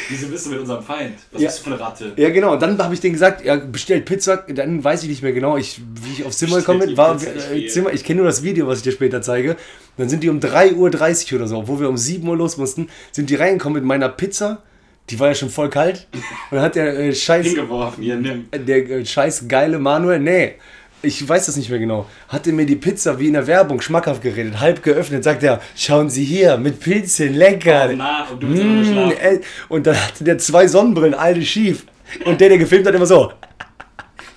Wieso bist du mit unserem Feind? Was Ja. bist du für eine Ratte? Ja, genau. Und dann habe ich denen gesagt, ja, bestellt Pizza. Dann weiß ich nicht mehr genau, ich, wie ich aufs Zimmer gekommen bin. War, äh. Zimmer, ich kenne nur das Video, was ich dir später zeige. Dann sind die um 3.30 Uhr oder so, obwohl wir um 7 Uhr los mussten, sind die reingekommen mit meiner Pizza. Die war ja schon voll kalt. Und dann hat der äh, scheiß, Hingeworfen, hier, nimm. der äh, scheiß geile Manuel, nee, ich weiß das nicht mehr genau, hatte mir die Pizza wie in der Werbung schmackhaft geredet, halb geöffnet, sagt er, schauen Sie hier, mit Pilzen, lecker. Na, und Mm, ey. Und dann hatte der zwei Sonnenbrillen, alle schief. Und der, der gefilmt hat, immer so.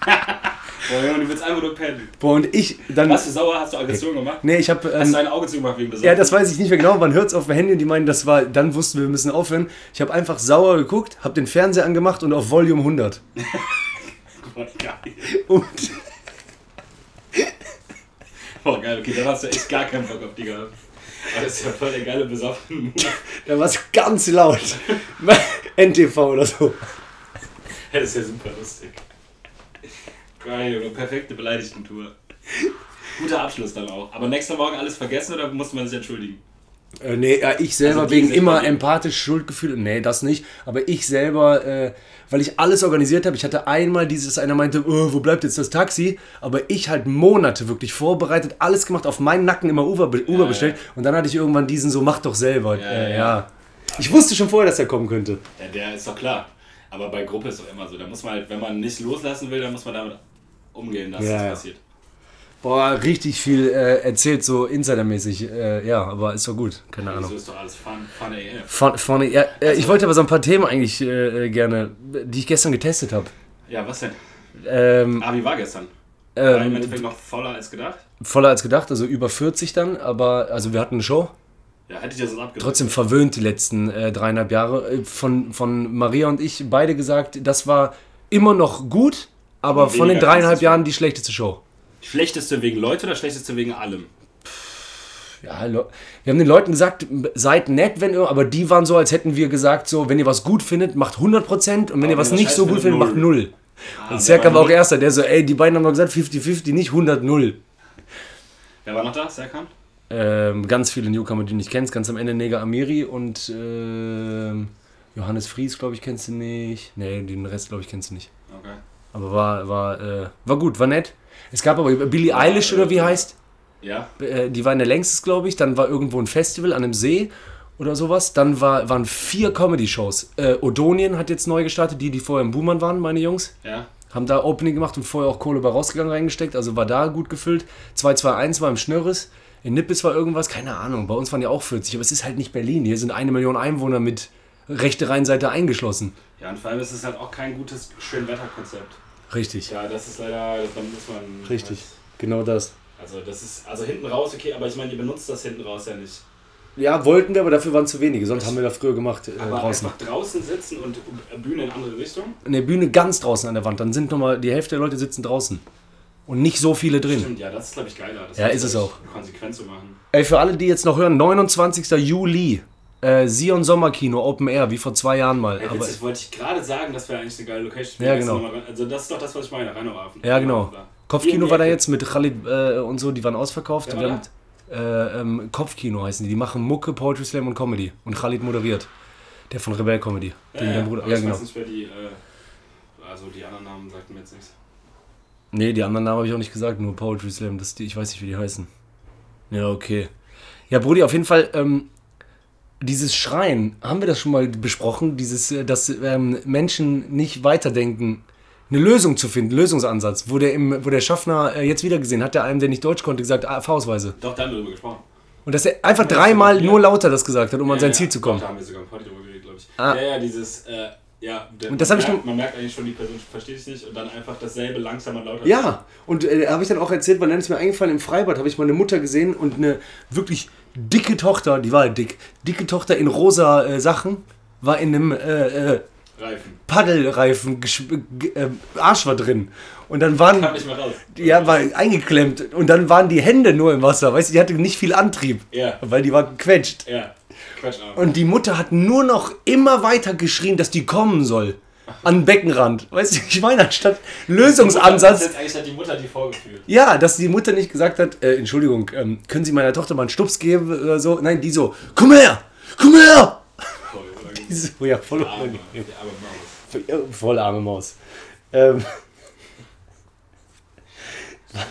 Boah, Junge, du willst einfach nur pennen. Boah, und ich dann. Warst du sauer? Hast du Aggression gemacht? Nee, ich habe. Hast Ähm, du ein Auge zugemacht wegen Besorgnis? ja, das weiß ich nicht mehr genau. Man hört es auf dem Handy und die meinen, das war. Dann wussten wir, wir müssen aufhören. Ich habe einfach sauer geguckt, habe den Fernseher angemacht und auf Volume 100. Boah, *laughs* geil. Und Boah, geil, okay, dann hast du echt gar keinen Bock auf die gehabt. Aber das ist ja voll der geile besoffene Move. da war es ganz laut. *laughs* NTV oder so. Ja, das ist ja super lustig. Geil, Junge, perfekte Beleidigten-Tour. Guter Abschluss dann auch. Aber nächster Morgen alles vergessen oder musste man sich entschuldigen? Äh, nee, ja, ich selber Also wegen immer empathisch Schuldgefühl. Nee, das nicht. Aber ich selber, äh, weil ich alles organisiert habe. Ich hatte einmal dieses, einer meinte, oh, wo bleibt jetzt das Taxi? Aber ich halt Monate wirklich vorbereitet, alles gemacht, auf meinen Nacken immer Uber, be- Uber ja. bestellt. Und dann hatte ich irgendwann diesen so, mach doch selber. Ja, äh, ja. ja. Ich wusste schon vorher, dass er kommen könnte. Ja, der ist doch klar. Aber bei Gruppe ist doch immer so. Da muss man halt, wenn man nicht loslassen will, dann muss man damit umgehen, dass Ja, das ja. passiert. Boah, richtig viel äh, erzählt, so insidermäßig. Äh, ja, aber ist doch gut. Keine Ahnung. So ist doch alles fun, fun AF. Von, vorne, ja, äh, ich wollte aber so ein paar Themen eigentlich äh, äh, gerne, die ich gestern getestet habe. Ja, was denn? Ähm, Ah, wie war gestern? War im ähm, Endeffekt noch voller als gedacht? voller als gedacht, also über 40 dann, aber also wir hatten eine Show. Ja, hätte ich das abgedrückt. Trotzdem verwöhnt die letzten äh, dreieinhalb Jahre. Von, von Maria und ich beide gesagt, das war immer noch gut, aber Aber von den dreieinhalb Jahren die schlechteste Show. Schlechteste wegen Leute oder schlechteste wegen allem? Ja. Wir haben den Leuten gesagt, seid nett, wenn ihr, aber die waren so, als hätten wir gesagt, so, wenn ihr was gut findet, macht 100% und wenn ihr was nicht so gut findet, macht 0. Ah, Und Serkan war auch erster, der so, ey, die beiden haben doch gesagt 50-50, nicht 100-0. Wer war noch da? Serkan? Ähm, ganz viele Newcomer, die du nicht kennst. Ganz am Ende Nega Amiri und ähm, Johannes Fries, glaube ich, kennst du nicht. Nee, den Rest, glaube ich, kennst du nicht. Okay. Aber war, war, äh, war gut, war nett. Es gab aber Billie Eilish oder wie heißt, Ja? äh, die war in der längstes, glaube ich. Dann war irgendwo ein Festival an einem See oder sowas. Dann war, waren vier Comedy-Shows. Äh, Odonien hat jetzt neu gestartet, die, die vorher im Boomern waren, meine Jungs. Ja? Haben da Opening gemacht und vorher auch Kohle bei rausgegangen reingesteckt, also war da gut gefüllt. 221 war im Schnörres, in Nippes war irgendwas, keine Ahnung. Bei uns waren ja auch 40, aber es ist halt nicht Berlin. Hier sind eine Million Einwohner mit rechte Rheinseite eingeschlossen. Ja, und vor allem ist es halt auch kein gutes Schönwetterkonzept. Richtig. Ja, das ist leider, da muss man. Richtig. Genau das. Also, das ist, also hinten raus, okay, aber ich meine, ihr benutzt das hinten raus ja nicht. Ja, wollten wir, aber dafür waren zu wenige. Sonst haben wir da früher gemacht äh, Aber draußen. einfach draußen sitzen und Bühne in andere Richtung. Eine Bühne ganz draußen an der Wand. Dann sind nochmal, die Hälfte der Leute sitzen draußen. Und nicht so viele drin. Stimmt, ja, das ist, glaube ich, geiler. Das Ja, ist es auch. Konsequent zu machen. Ey, für alle, die jetzt noch hören, 29. Juli. Äh, Sion Sommerkino, Open Air, wie vor zwei Jahren mal. Ja, aber, witzig, wollte ich gerade sagen, das wäre eigentlich eine geile Location. Ja, genau. Also, das ist doch das, was ich meine, Rheinauhafen. Ja, genau. Kopfkino war da jetzt mit Khalid äh, und so, die waren ausverkauft. Wir war äh, ähm, Kopfkino heißen die. Die machen Mucke, Poetry Slam und Comedy. Und Khalid moderiert. Der von Rebell Comedy. Ja, ja, Bruder. aber Ja, ich genau. weiß nicht, wer die, äh, also die anderen Namen sagten mir jetzt nichts. Nee, die anderen Namen habe ich auch nicht gesagt, nur Poetry Slam. Das, die, ich weiß nicht, wie die heißen. Ja, okay. Ja, Brudi, auf jeden Fall, ähm, dieses Schreien, haben wir das schon mal besprochen? Dieses, äh, dass ähm, Menschen nicht weiterdenken, eine Lösung zu finden, Lösungsansatz, wo der, im, wo der Schaffner äh, jetzt wieder gesehen hat, der einem, der nicht Deutsch konnte, gesagt, ah, Faustweise. Doch, da haben wir drüber gesprochen. Und dass er einfach Ja, dreimal nur lauter das gesagt hat, um an Ja, sein ja, Ziel zu kommen. Doch, da haben wir sogar im Party drüber geredet, glaube ich. Ah. Ja, ja, dieses, äh, Ja, Und das man, ich merkt, man merkt eigentlich schon, die Person versteht dich nicht und dann einfach dasselbe langsamer und lauter. Ja, und äh, habe ich dann auch erzählt, weil dann ist mir eingefallen, im Freibad habe ich meine Mutter gesehen und eine wirklich dicke Tochter, die war halt dick, dicke Tochter in rosa äh, Sachen, war in einem äh, äh, Reifen. Paddelreifen, g- äh, Arsch war drin. Und dann waren, Kam nicht mehr raus. ja, war eingeklemmt und dann waren die Hände nur im Wasser, weißt du, die hatte nicht viel Antrieb, Ja, weil die war gequetscht. ja. Und die Mutter hat nur noch immer weiter geschrien, dass die kommen soll. An den Beckenrand. Weißt du, ich meine, anstatt Das Lösungsansatz. ist jetzt eigentlich hat die Mutter die vorgeführt. Ja, dass die Mutter nicht gesagt hat, äh, Entschuldigung, ähm, können Sie meiner Tochter mal einen Stups geben oder so? Nein, die so, komm her, komm her! Voll. *laughs* Die so, ja, voll, Arme, unangenehm. die arme Maus. voll arme Maus. Ähm,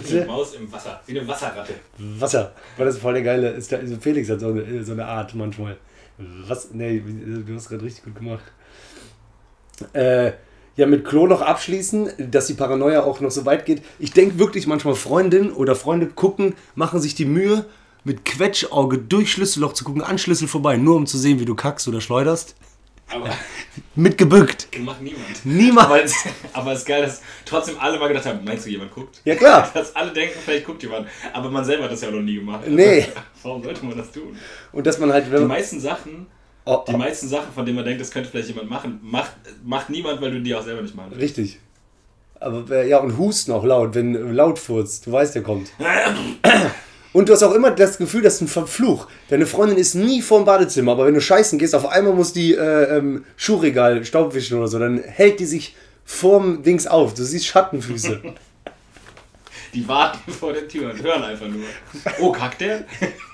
Wie eine Maus im Wasser. Wie eine Wasserratte. Wasser. War das voll der geile. Ist da, also Felix hat so eine, so eine Art manchmal. Was? Nee, du hast gerade richtig gut gemacht. Äh, ja, mit Klo noch abschließen, dass die Paranoia auch noch so weit geht. Ich denke wirklich manchmal, Freundin oder Freunde gucken, machen sich die Mühe, mit Quetschauge durch Schlüsselloch zu gucken, an Schlüssel vorbei, nur um zu sehen, wie du kackst oder schleuderst. Aber *laughs* Mit gebückt. macht niemand. Niemand. Aber es, aber es ist geil, dass trotzdem alle mal gedacht haben, meinst du, jemand guckt? Ja, klar. *laughs* Dass alle denken, vielleicht guckt jemand. Aber man selber hat das ja noch nie gemacht. Nee. Warum sollte man das tun? Und dass man halt, Die meisten Sachen, Oh, die meisten Sachen, von denen man denkt, das könnte vielleicht jemand machen, macht, macht niemand, weil du die auch selber nicht machen willst. Richtig. Aber ja, und husten auch laut, wenn äh, laut furzt. Du weißt, der kommt. *coughs* Und du hast auch immer das Gefühl, das ist ein Fluch. Deine Freundin ist nie vorm Badezimmer, aber wenn du scheißen gehst, auf einmal muss die äh, ähm, Schuhregal Staubwischen oder so, dann hält die sich vorm Dings auf. Du siehst Schattenfüße. *laughs* Die warten vor der Tür und hören einfach nur. Oh, kackt der? *laughs*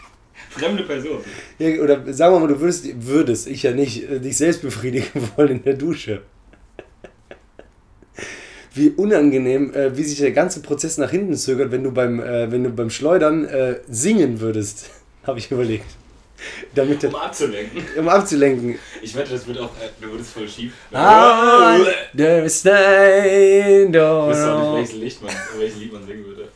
Fremde Person. ja, oder sagen wir mal, du würdest, würdest ich ja nicht, äh, dich selbst befriedigen *laughs* wollen in der Dusche. Wie unangenehm, äh, wie sich der ganze Prozess nach hinten zögert, wenn du beim, äh, wenn du beim Schleudern äh, singen würdest, *laughs* habe ich überlegt. Damit, Um abzulenken. um abzulenken. Ich wette, das wird auch, äh, du würdest voll schief. Ah, stay, Ich weiß auch nicht, welches Lied man, welches Lied man singen würde.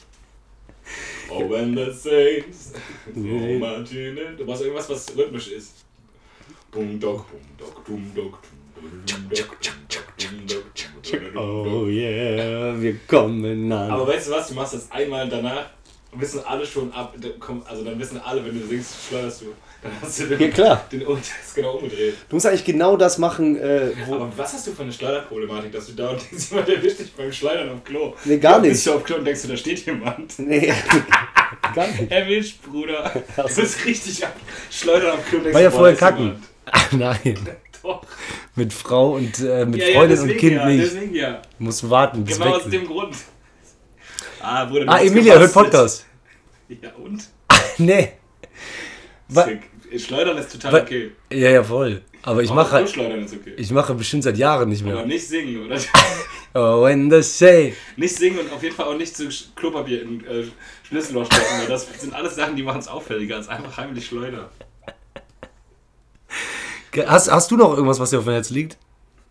Oh, when the saints, so Martine. Du brauchst irgendwas, was rhythmisch ist. Bum, dog, bum, dog, dum, dog, Oh yeah, wir kommen an. Aber weißt du was, du machst das einmal danach, wissen alle schon ab, also dann wissen alle, wenn du singst, schleuderst du. Dann hast du den, Ja, klar. den das ist genau umgedreht. du musst eigentlich genau das machen, äh, wo. Aber was hast du für eine Schleuderproblematik, dass du da und denkst, *laughs* jemand erwischt dich beim Schleudern auf Klo? Nee, gar Ja, nicht. Bist du auf Klo und denkst du, da steht jemand. *laughs* Nee, gar nicht. Erwischt, Bruder. Du bist richtig ab. Schleudern auf Klo und denkst War ja vorher ist kacken. Ach, nein. *laughs* Doch. Mit Frau und äh, mit Ja, ja, Freundin deswegen und Kind ja, nicht. deswegen ja. Muss warten, bis Genau aus dem Grund. Ah, Bruder, Ah, Emilia hört. Podcast. Ja, und? Nee. Sick. Schleudern ist total Wa- okay. Ja, ja, voll. Aber ich mache halt, okay. ich mache bestimmt seit Jahren nicht Aber mehr. nicht singen, oder? *laughs* Oh, when the say. nicht singen und auf jeden Fall auch nicht zu Klopapier in äh, Schlüsselloch stecken. weil Das sind alles Sachen, die machen es auffälliger als einfach heimlich Schleudern. Hast, hast du noch irgendwas, was dir auf dem Herz liegt?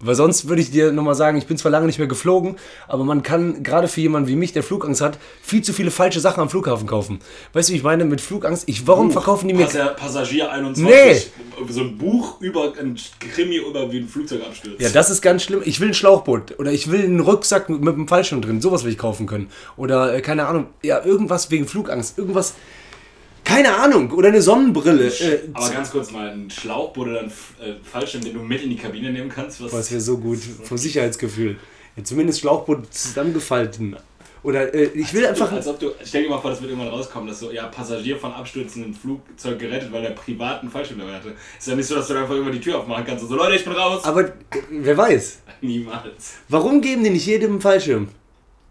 Weil sonst würde ich dir nochmal sagen, ich bin zwar lange nicht mehr geflogen, aber man kann gerade für jemanden wie mich, der Flugangst hat, viel zu viele falsche Sachen am Flughafen kaufen. Weißt du, wie ich meine mit Flugangst? Ich, warum verkaufen die mir... Passer, Passagier 21. Nee. So ein Buch über ein Krimi über wie ein Flugzeug abstürzt. Ja, das ist ganz schlimm. Ich will ein Schlauchboot oder ich will einen Rucksack mit, mit einem Fallschirm drin. Sowas will ich kaufen können. Oder, äh, keine Ahnung, ja, irgendwas wegen Flugangst. Irgendwas, keine Ahnung. Oder eine Sonnenbrille. Äh, Aber ganz kurz mal, ein Schlauchboot oder ein äh, Fallschirm, den du mit in die Kabine nehmen kannst. Was, das wäre so gut. Vom Sicherheitsgefühl. Ja, zumindest Schlauchboot zusammengefalten. Oder äh, ich will einfach... Als ob du, stell dir mal vor, das wird irgendwann rauskommen, dass so, ja, Passagier von abstürzendem Flugzeug gerettet, weil er privaten Fallschirm dabei hatte. Ist ja nicht so, dass du einfach immer die Tür aufmachen kannst und so, Leute, ich bin raus. Aber äh, wer weiß. *laughs* Niemals. Warum geben die nicht jedem einen Fallschirm?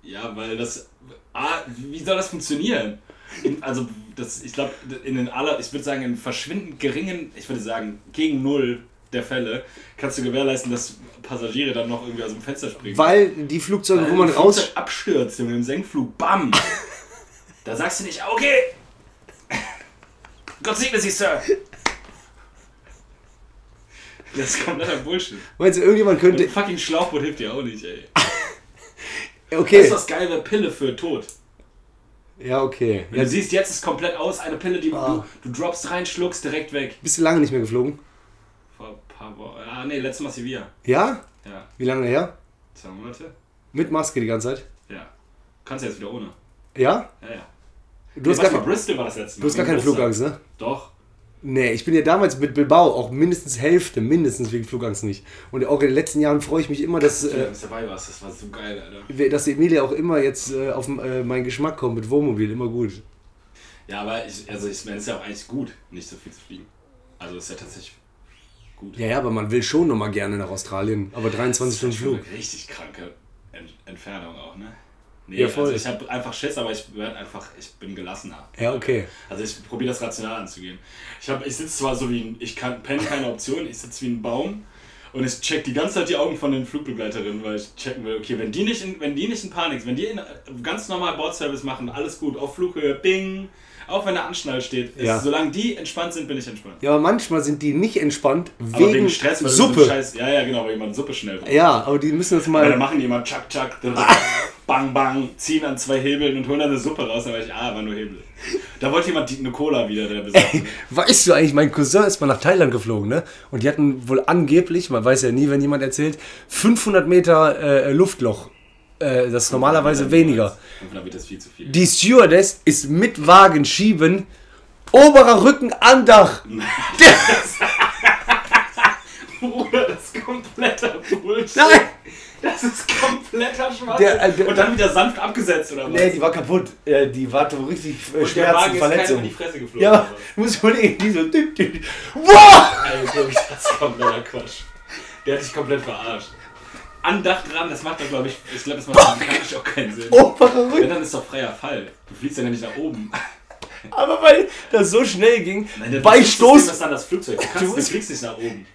Ja, weil das. Ah, wie soll das funktionieren? Also, das, ich glaube, in den aller, ich würde sagen, in verschwindend geringen, ich würde sagen, gegen null der Fälle, kannst du gewährleisten, dass Passagiere dann noch irgendwie aus dem Fenster springen. Weil die Flugzeuge, Weil wo man raus... Flugzeug abstürzt mit dem Senkflug, bam! *laughs* da sagst du nicht, okay! Gott segne Sie, Sir! Das ist kompletter Bullshit. Meinst du, irgendjemand könnte... ein fucking Schlauchboot hilft dir auch nicht, ey. *laughs* Okay. Das ist was geil, wäre Pille für Tod. Ja, okay. Ja, du siehst, jetzt ist komplett aus, eine Pille, die Ah. du, du droppst rein, schluckst direkt weg. bist du lange nicht mehr geflogen? Vor ein paar Wochen. Ah, nee, letztes Mal Sevilla. Ja? Ja, Wie lange her? zwei Monate. Mit Maske die ganze Zeit? Ja. Kannst du jetzt wieder ohne. Ja? Ja, ja. Du hast nee, gar, war kein- Bristol war das letzte Mal. du hast gar keine. Flugangst, ne? Doch. Nee, ich bin ja damals mit Bilbao auch mindestens Hälfte, mindestens wegen Flugangst nicht. Und auch in den letzten Jahren freue ich mich immer, dass, Äh, dass du dabei warst, das war so geil, Alter. dass Emilia auch immer jetzt äh, auf äh, meinen Geschmack kommt mit Wohnmobil, immer gut. Ja, aber ich, also ich meine, es ist ja auch eigentlich gut, nicht so viel zu fliegen. Also ist ja tatsächlich gut. Ja, ja, aber man will schon nochmal gerne nach Australien. Aber 23 Stunden Flug. richtig kranke Ent Entfernung auch, ne? Nee, Ja, voll. also ich habe einfach Schiss, aber ich werd einfach, ich bin gelassener. Ja, okay. Also ich probiere das rational anzugehen. Ich, hab- ich sitze zwar so wie ein, ich kann penne keine Option, ich sitze wie ein Baum und ich check die ganze Zeit die Augen von den Flugbegleiterinnen, weil ich checken will, okay, wenn die nicht in, wenn die nicht in Panik sind, wenn die in, ganz normal Bordservice machen, alles gut, auf Flughöhe, bing, auch wenn der Anschnall steht, ist, Ja. solange die entspannt sind, bin ich entspannt. Ja, aber manchmal sind die nicht entspannt wegen, Aber wegen Stress, weil Suppe. So scheiß, ja, ja, genau, weil jemand Suppe schnell braucht. ja, aber die müssen das Weil dann mal. machen die immer tschak, tschak, *laughs* bang, bang, ziehen an zwei Hebeln und holen dann eine Suppe raus. Dann war ich, ah, war nur Hebel. Da wollte jemand die, eine Cola wieder, der besagt. Weißt du eigentlich, mein Cousin ist mal nach Thailand geflogen, ne? Und die hatten wohl angeblich, man weiß ja nie, wenn jemand erzählt, 500 Meter äh, Luftloch. Äh, das ist normalerweise weniger. 500 Meter ist viel zu viel. Die Stewardess ist mit Wagen schieben, oberer Rücken an Dach. *laughs* Bruder, das ist kompletter Bullshit. Nein! Das ist kompletter Schwachsinn. Der, äh, und dann wieder sanft abgesetzt, oder was? Nee, die war kaputt. Äh, die war so richtig äh, und der Wagen Schmerzen, ist keiner in die Fresse geflogen. Ja, muss ich überlegen, die so. Wow! Ey, das ist kompletter Quatsch. Der hat dich komplett verarscht. An Dach dran, das macht doch, glaube ich, ich glaube, das macht wirklich auch keinen Sinn. Oberer Wenn, Rücken. dann ist doch freier Fall. Du fliegst ja nicht nach oben. Aber weil das so schnell ging, Nein, bei das System Stoß. ist dann das Flugzeug. Du, kannst, du fliegst nicht nach oben.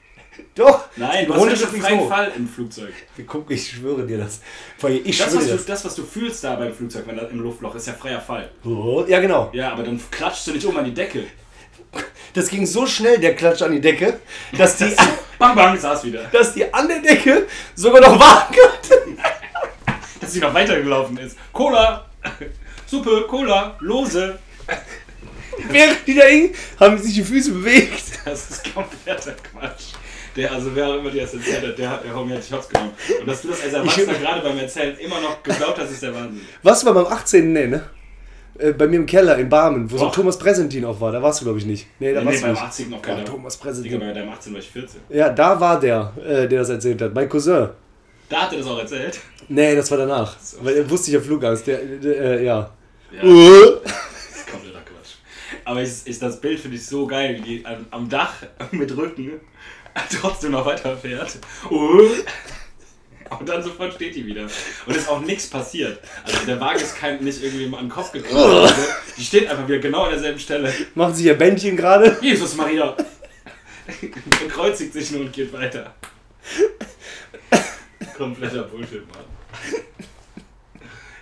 Doch! Nein, du hast ja fliegst freien. Fall im Flugzeug. Guck, ich schwöre dir das. Ich Das schwöre was, dir du, das. das, was du fühlst da beim Flugzeug, wenn das im Luftloch ist, ja freier Fall. Oh, ja, genau. Ja, aber dann klatschst du nicht um an die Decke. Das ging so schnell, der Klatsch an die Decke, dass die, Bang, bang, saß wieder. dass die an der Decke sogar noch warten konnte. *laughs* Dass sie noch weitergelaufen ist. Cola, Suppe, Cola, Lose. Während die da hingen, haben sich die Füße bewegt. Das ist kompletter Quatsch. Der, also wer auch immer dir das erzählt hat, der, hat- der Homie hat dich hops genommen. Und dass du das als Erwachsener gerade beim Erzählen immer noch geglaubt hast, ist der Wahnsinn. Was war beim 18. Nee, ne? Äh, bei mir im Keller in Barmen, wo so Doch. Thomas Präsentin auch war. Da warst du, glaube ich, nicht. Nee, da Nee, warst beim du nicht. 18. noch keiner. Thomas Digga, Präsentin. bei deinem 18 war ich 14. Ja, da war der, äh, der das erzählt hat. Mein Cousin. Da hat er das auch erzählt. Nee, das war danach. Weil er wusste ich ja Flugangst. Der, der, äh, ja. Ja. Uh. Das ist kompletter Quatsch. Aber ich, ich, das Bild finde ich so geil, wie die am, am Dach *laughs* mit Rücken trotzdem noch weiterfährt. Uh. Und dann sofort steht die wieder. Und ist auch nichts passiert. Also der Wagen ist kein, nicht irgendwie mal an den Kopf gekommen. oder so. Die steht einfach wieder genau an derselben Stelle. Machen sich ihr Bändchen gerade. Jesus Maria! *laughs* Bekreuzigt sich nur und geht weiter. Kompletter Bullshit, Mann.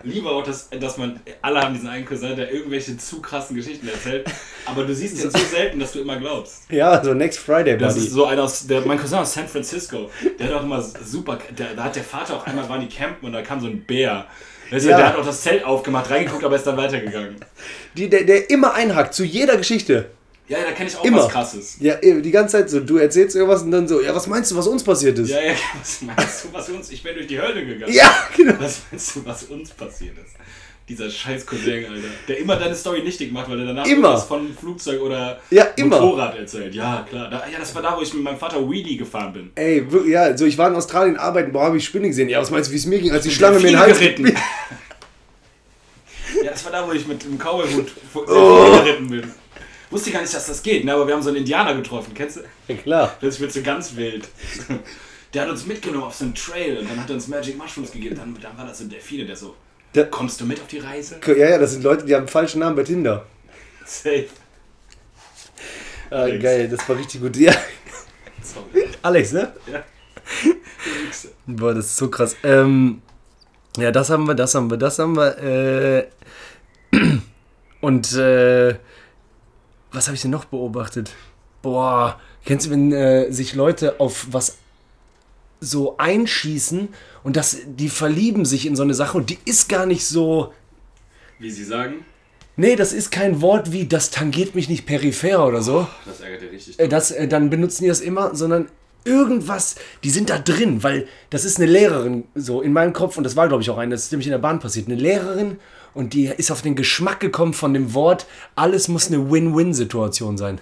Lieber auch, dass, dass man, alle haben diesen einen Cousin, der irgendwelche zu krassen Geschichten erzählt, aber du siehst ihn so *laughs* selten, dass du immer glaubst. Ja, so Next Friday, Das Buddy. ist so einer aus, der, mein Cousin aus San Francisco, der hat auch immer super, der, da hat der Vater auch einmal, waren die campen und da kam so ein Bär. Weißt du, Ja. Der hat auch das Zelt aufgemacht, reingeguckt, aber ist dann weitergegangen. Die, der, der immer einhakt zu jeder Geschichte. Ja, da kenne ich auch Immer. was krasses. Ja, die ganze Zeit so. Du erzählst irgendwas und dann so, ja, was meinst du, was uns passiert ist? Ja, ja, *laughs* was meinst du, was uns, ich bin durch die Hölle gegangen. Ja, genau. Was meinst du, was uns passiert ist? Dieser scheiß Cousin, Alter. Der immer deine Story nichtig macht, weil er danach Immer. irgendwas von Flugzeug oder Ja. Motorrad erzählt. Ja, klar. Da, ja, das war da, wo ich mit meinem Vater Wheelie gefahren bin. Ey, wirklich, ja, so ich war in Australien arbeiten, boah, habe ich Spinnen gesehen. Ja, was meinst du, wie es mir ging, als die Schlange mir in den Hals geritten. *laughs* Ja, das war da, wo ich mit dem Cowboy-Hut *laughs* vor- Oh. geritten bin. Wusste gar nicht, dass das geht, ne? aber wir haben so einen Indianer getroffen, kennst du? Ja, klar. Plötzlich wird so ganz wild. Der hat uns mitgenommen auf so einen Trail und dann hat er uns Magic Mushrooms gegeben. Dann, dann war das so ein Delfine, der so, Der- kommst du mit auf die Reise? Ja, ja, das sind Leute, die haben einen falschen Namen bei Tinder. Safe. Ah, Alex. geil, das war richtig gut. Ja, Sorry. Alex, ne? Ja. Boah, das ist so krass. Ähm, ja, das haben wir, das haben wir, das haben wir. Äh, *clears throat* und äh, was habe ich denn noch beobachtet? Boah, kennst du, wenn äh, sich Leute auf was so einschießen und das, die verlieben sich in so eine Sache und die ist gar nicht so. Wie sie sagen, Nee, das ist kein Wort wie das tangiert mich nicht peripher oder so. das ärgert dir richtig. Äh, Das, äh, dann benutzen die das immer, sondern irgendwas, die sind da drin, weil das ist eine Lehrerin, so in meinem Kopf, und das war, glaube ich, auch eine, das ist nämlich in der Bahn passiert, eine Lehrerin und die ist auf den Geschmack gekommen von dem Wort, alles muss eine Win-Win-Situation sein.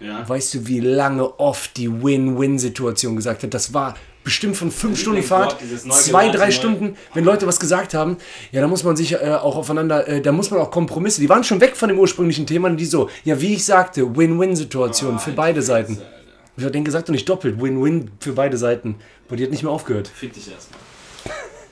Ja. Weißt du, wie lange oft die Win-Win-Situation gesagt hat? Das war bestimmt von fünf Das Stunden Lieblingswort, Fahrt, neu zwei, drei neu- Stunden, wenn Leute was gesagt haben, ja, da muss man sich äh, auch aufeinander, äh, da muss man auch Kompromisse, die waren schon weg von dem ursprünglichen Thema, und die so, ja, wie ich sagte, Win-Win-Situation für beide Seiten. Ich habe den gesagt und nicht doppelt, Win-Win für beide Seiten. Und die hat nicht mehr aufgehört. Fick dich erstmal.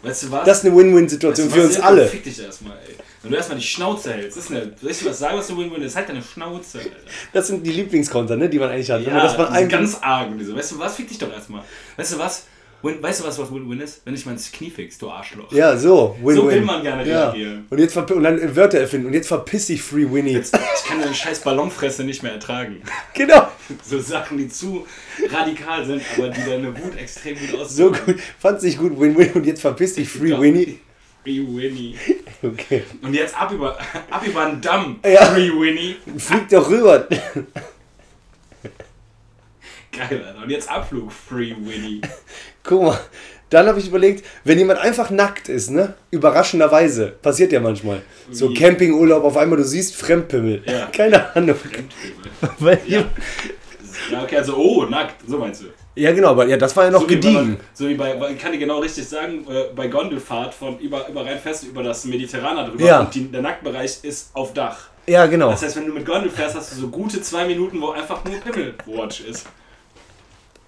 Weißt du was? Das ist eine Win-Win-Situation Weißt du für uns alle. Fick dich erstmal, ey. Wenn du erstmal die Schnauze hältst, das ist eine, soll ich dir was sagen, was eine Win-Win ist? Halt deine Schnauze, Alter. Das sind die Lieblingskonter, ne, die man eigentlich hat. Ja, das von einem ganz arg. Diese. Weißt du was? Fick dich doch erstmal. Weißt du was? Win, weißt du was, was Win-Win ist? Wenn ich mein Knie fix, du Arschloch. ja, so, Win-Win. So will man gerne ja. reagieren. Und, jetzt und dann Wörter erfinden. Und jetzt verpiss dich, Free Winnie. Ich kann deine scheiß Ballonfresse nicht mehr ertragen. *laughs* genau. So Sachen, die zu radikal sind, aber die deine Wut extrem gut aus. So gut. Fand's nicht gut, Win-Win. Und jetzt verpiss dich, Free Ja. Winnie. Free Winnie. Okay. Und jetzt ab über, ab über den Damm. Ja. Free Winnie. Flieg doch rüber. Geil, Alter. Und jetzt Abflug. Free Winnie. *laughs* Guck mal. Dann habe ich überlegt, wenn jemand einfach nackt ist, ne? Überraschenderweise. Passiert ja manchmal. So? Campingurlaub, auf einmal du siehst Fremdpimmel. Ja. *laughs* Keine Ahnung. *laughs* Weil Ja. Ja, okay, also, oh, nackt. So meinst du. Ja, genau, aber ja, das war ja noch so gediegen. Man, so wie bei, bei- ich kann dir genau richtig sagen, äh, bei Gondelfahrt von über, über Rheinfest über das Mediterraner drüber Ja. und die, der Nacktbereich ist auf Dach. Ja, genau. Das heißt, wenn du mit Gondel fährst, hast du so gute zwei Minuten, wo einfach nur Pimmelwatch ist.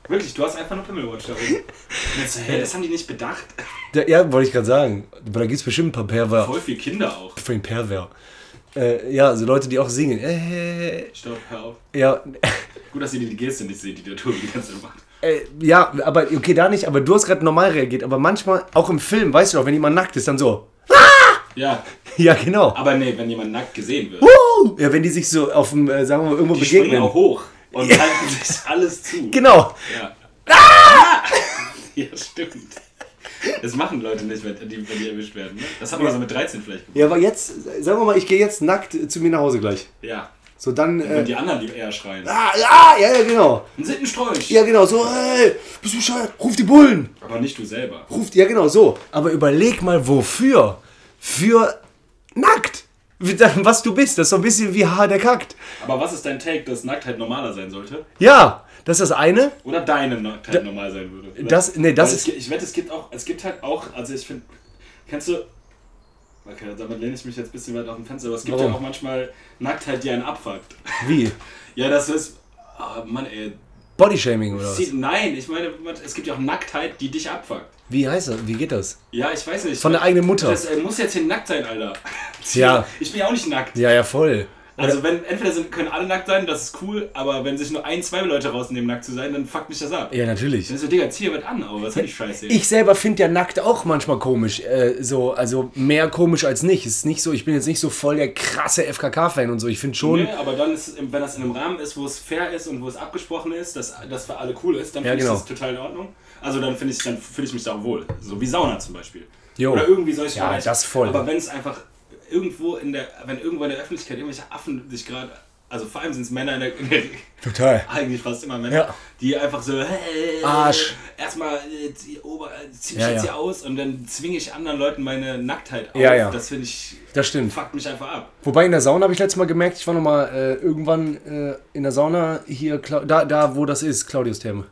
Wirklich, du hast einfach nur Pimmelwatch da oben. Und *laughs* jetzt hey, das haben die nicht bedacht. Da, ja, wollte ich gerade sagen. Aber da gibt es bestimmt ein paar Perver. Voll viel Kinder auch. Für ein Perver. Äh, ja, so Leute, die auch singen. Äh, Stopp, hör auf. ja, Gut, dass ihr die Geste nicht seht, die der Tobi die ganze Zeit macht. äh, ja, aber okay, da nicht. Aber du hast gerade normal reagiert. Aber manchmal, auch im Film, weißt du doch, wenn jemand nackt ist, dann so. Ja, *laughs* Ja, genau. aber nee, wenn jemand nackt gesehen wird, Woo! Ja, wenn die sich so auf dem, äh, sagen wir mal, irgendwo die springen begegnen. auch hoch und halten sich alles zu. Genau. Ja. Ah! *laughs* Ja, stimmt. Das machen Leute nicht, wenn die, wenn die erwischt werden. Ne? Das hat man so mit 13 vielleicht gemacht. Ja, aber jetzt, sagen wir mal, ich gehe jetzt nackt zu mir nach Hause gleich. Ja. So, dann. Wenn Äh, die anderen lieber eher schreien. ah, ja, ja, ja, genau. Ein Sittenstrolch. Ja, genau, so, ey, bist du bescheuert? Ruf die Bullen. Aber nicht du selber. Ruft, ja genau, so. Aber überleg mal, wofür? Für nackt. Was du bist, das ist so ein bisschen wie Haar der kackt. Aber was ist dein Take, dass Nacktheit normaler sein sollte? Ja, das ist das eine. Oder deine Nacktheit normal sein würde? Oder? das- nee, das Weil ist- Es, ich wette, es gibt auch, es gibt halt auch, also ich finde, kennst du, okay, damit lehne ich mich jetzt ein bisschen weit auf dem Fenster, aber es gibt Warum? ja auch manchmal Nacktheit, die einen abfuckt. Wie? *laughs* Ja, das ist, oh Mann ey, Bodyshaming oder was? Nein, ich meine, es gibt ja auch Nacktheit, die dich abfuckt. Wie heißt das? Wie geht das? Ja, ich weiß nicht. Von der eigenen Mutter. Das äh, muss jetzt hier nackt sein, Alter. *laughs* Ja. Ich bin ja auch nicht nackt. Ja, ja, voll. Also wenn entweder sind, können alle nackt sein, das ist cool, aber wenn sich nur ein, zwei Leute rausnehmen, nackt zu sein, dann fuckt mich das ab. Ja, natürlich. Dann ist so, Digga, zieh was an, aber was soll die Scheiße jetzt? Ich selber finde ja nackt auch manchmal komisch. Äh, so, also mehr komisch als nicht. Es ist nicht so, ich bin jetzt nicht so voll der krasse FKK-Fan und so. Ich finde schon. Nee, aber dann ist, wenn das in einem Rahmen ist, wo es fair ist und wo es abgesprochen ist, dass das für alle cool ist, dann Ja, finde genau. ich das total in Ordnung. Also dann finde ich, dann fühle ich mich da auch wohl. So wie Sauna zum Beispiel. Jo. Oder irgendwie solche Ja, Bereiche. das voll. Aber wenn es einfach irgendwo in der, wenn irgendwo in der Öffentlichkeit irgendwelche Affen sich gerade, also vor allem sind es Männer in der, in der Total. *laughs* eigentlich fast immer Männer, Ja. die einfach so, hey, Arsch. erstmal äh, zieh, Ober, äh, zieh mich Ja, jetzt ja. hier aus und dann zwinge ich anderen Leuten meine Nacktheit auf. Ja, ja. Das finde ich, Das stimmt. fuckt mich einfach ab. Wobei in der Sauna habe ich letztes Mal gemerkt, ich war nochmal äh, irgendwann äh, in der Sauna hier, da, da wo das ist, Claudius-Therme.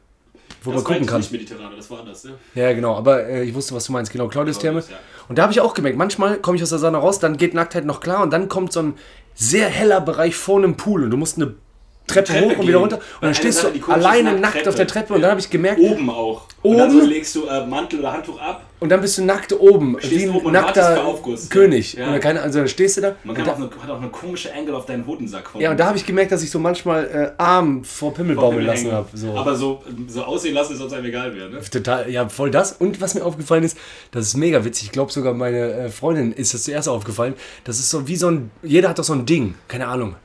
Wo man das gucken meinte kann. ich nicht mediterrane, das war anders, ne? Ja, genau, aber äh, ich wusste, was du meinst. Genau, Claudius-Therme. Claudius, ja. Und da habe ich auch gemerkt, manchmal komme ich aus der Sauna raus, dann geht Nacktheit noch klar und dann kommt so ein sehr heller Bereich vor einem Pool und du musst eine Treppe, Treppe hoch und gehen. wieder runter und dann stehst Sache, du alleine nackt nackt auf der Treppe. Und dann habe ich gemerkt, Oben auch. Und dann Oben? so legst du äh, Mantel oder Handtuch ab. Und dann bist du nackt oben, Stehst wie ein oben nackter Aufguss. König. Ja. Oder keine, also dann stehst du da. Man kann auch eine, hat auch eine komische Angle auf deinen Hodensack ja, und da habe ich gemerkt, dass ich so manchmal äh, Arm vor Pimmel baumeln lassen habe. So. Aber so, so aussehen lassen, als ob es einem egal wäre, ne? Total, ja, voll das. Und was mir aufgefallen ist, das ist mega witzig. Ich glaube sogar meine äh, Freundin ist das zuerst aufgefallen. Das ist so wie so ein, jeder hat doch so ein Ding, keine Ahnung.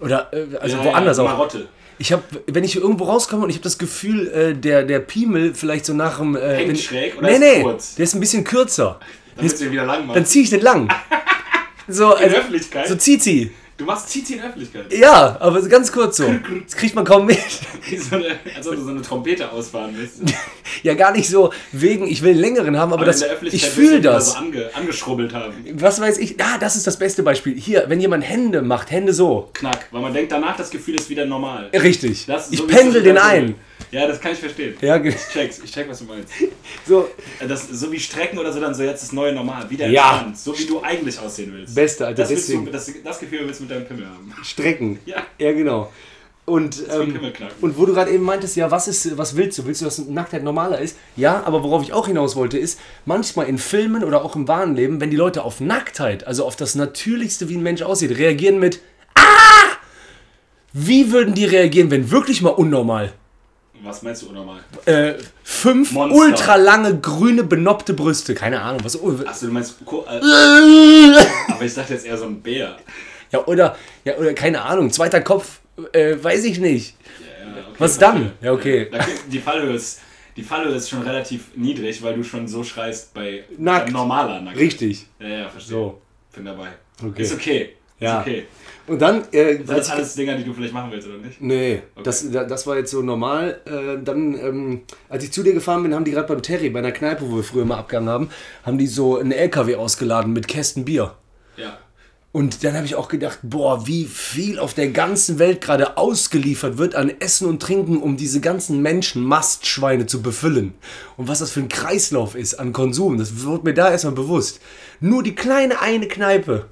Oder äh, also Ja, woanders ja, auch. Marotte. Ich habe, wenn ich irgendwo rauskomme und ich habe das Gefühl, äh, der, der Piemel vielleicht so nach dem. Äh, wenn- schräg oder nee, ist nee, kurz? der ist ein bisschen kürzer. Dann ihn wieder lang machen. Dann ziehe ich den lang. *laughs* So, In also, der Öffentlichkeit? so Zizi. Du machst Zizi in der Öffentlichkeit. Ja, aber ganz kurz so. Das kriegt man kaum mit. *laughs* So eine, als ob du so eine Trompete ausfahren willst. *laughs* Ja, gar nicht so wegen, ich will einen längeren haben, aber, Aber das, ich fühle das. So ange, angeschrubbelt haben. Was weiß ich? Ah, das ist das beste Beispiel. Hier, wenn jemand Hände macht, Hände so. Knack. Weil man denkt, danach das Gefühl ist wieder normal. Richtig. Das ich so, wie pendel den ein. Ja, das kann ich verstehen. Ja, Ich check's, ich check, was du meinst. *laughs* so. Das, so wie Strecken oder so, dann so jetzt das neue Normal. Wieder Ja. entspannt. So wie du eigentlich aussehen willst. Beste, Alter, Das, willst du, deswegen. das, das Gefühl willst du mit deinem Pimmel haben. Strecken. *laughs* Ja. Ja, genau. Und, ähm, und wo du gerade eben meintest, ja, was ist, was willst du? Willst du, dass Nacktheit normaler ist? Ja, aber worauf ich auch hinaus wollte, ist, manchmal in Filmen oder auch im wahren Leben, wenn die Leute auf Nacktheit, also auf das Natürlichste, wie ein Mensch aussieht, reagieren mit Ah! Wie würden die reagieren, wenn wirklich mal unnormal? Was meinst du unnormal? Äh, fünf Monster. ultralange, grüne, benoppte Brüste. Keine Ahnung, was. Achso, du meinst. Äh, *laughs* aber ich dachte jetzt eher so ein Bär. Ja, oder, ja, oder keine Ahnung, zweiter Kopf, äh, weiß ich nicht. Ja, ja, okay, Was dann? Ja, okay. Die Fallhöhe ist. Die Fallhöhe ist schon relativ niedrig, weil du schon so schreist bei Nackt. normaler Nackt. Richtig. Ja, ja, verstehe. So. Bin dabei. Okay. Ist okay. Ja. Ist okay. Und dann, äh, Sind das alles Dinger, die du vielleicht machen willst, oder nicht? Nee, das, da- das war jetzt so normal. Äh, dann, ähm, als ich zu dir gefahren bin, haben die gerade beim Terry, bei einer Kneipe, wo wir früher mal abgegangen haben, haben die so einen LKW ausgeladen mit Kästen Bier. Ja. Und dann habe ich auch gedacht, boah, wie viel auf der ganzen Welt gerade ausgeliefert wird an Essen und Trinken, um diese ganzen Menschen, Mastschweine zu befüllen. Und was das für ein Kreislauf ist an Konsum, das wird mir da erstmal bewusst. Nur die kleine eine Kneipe,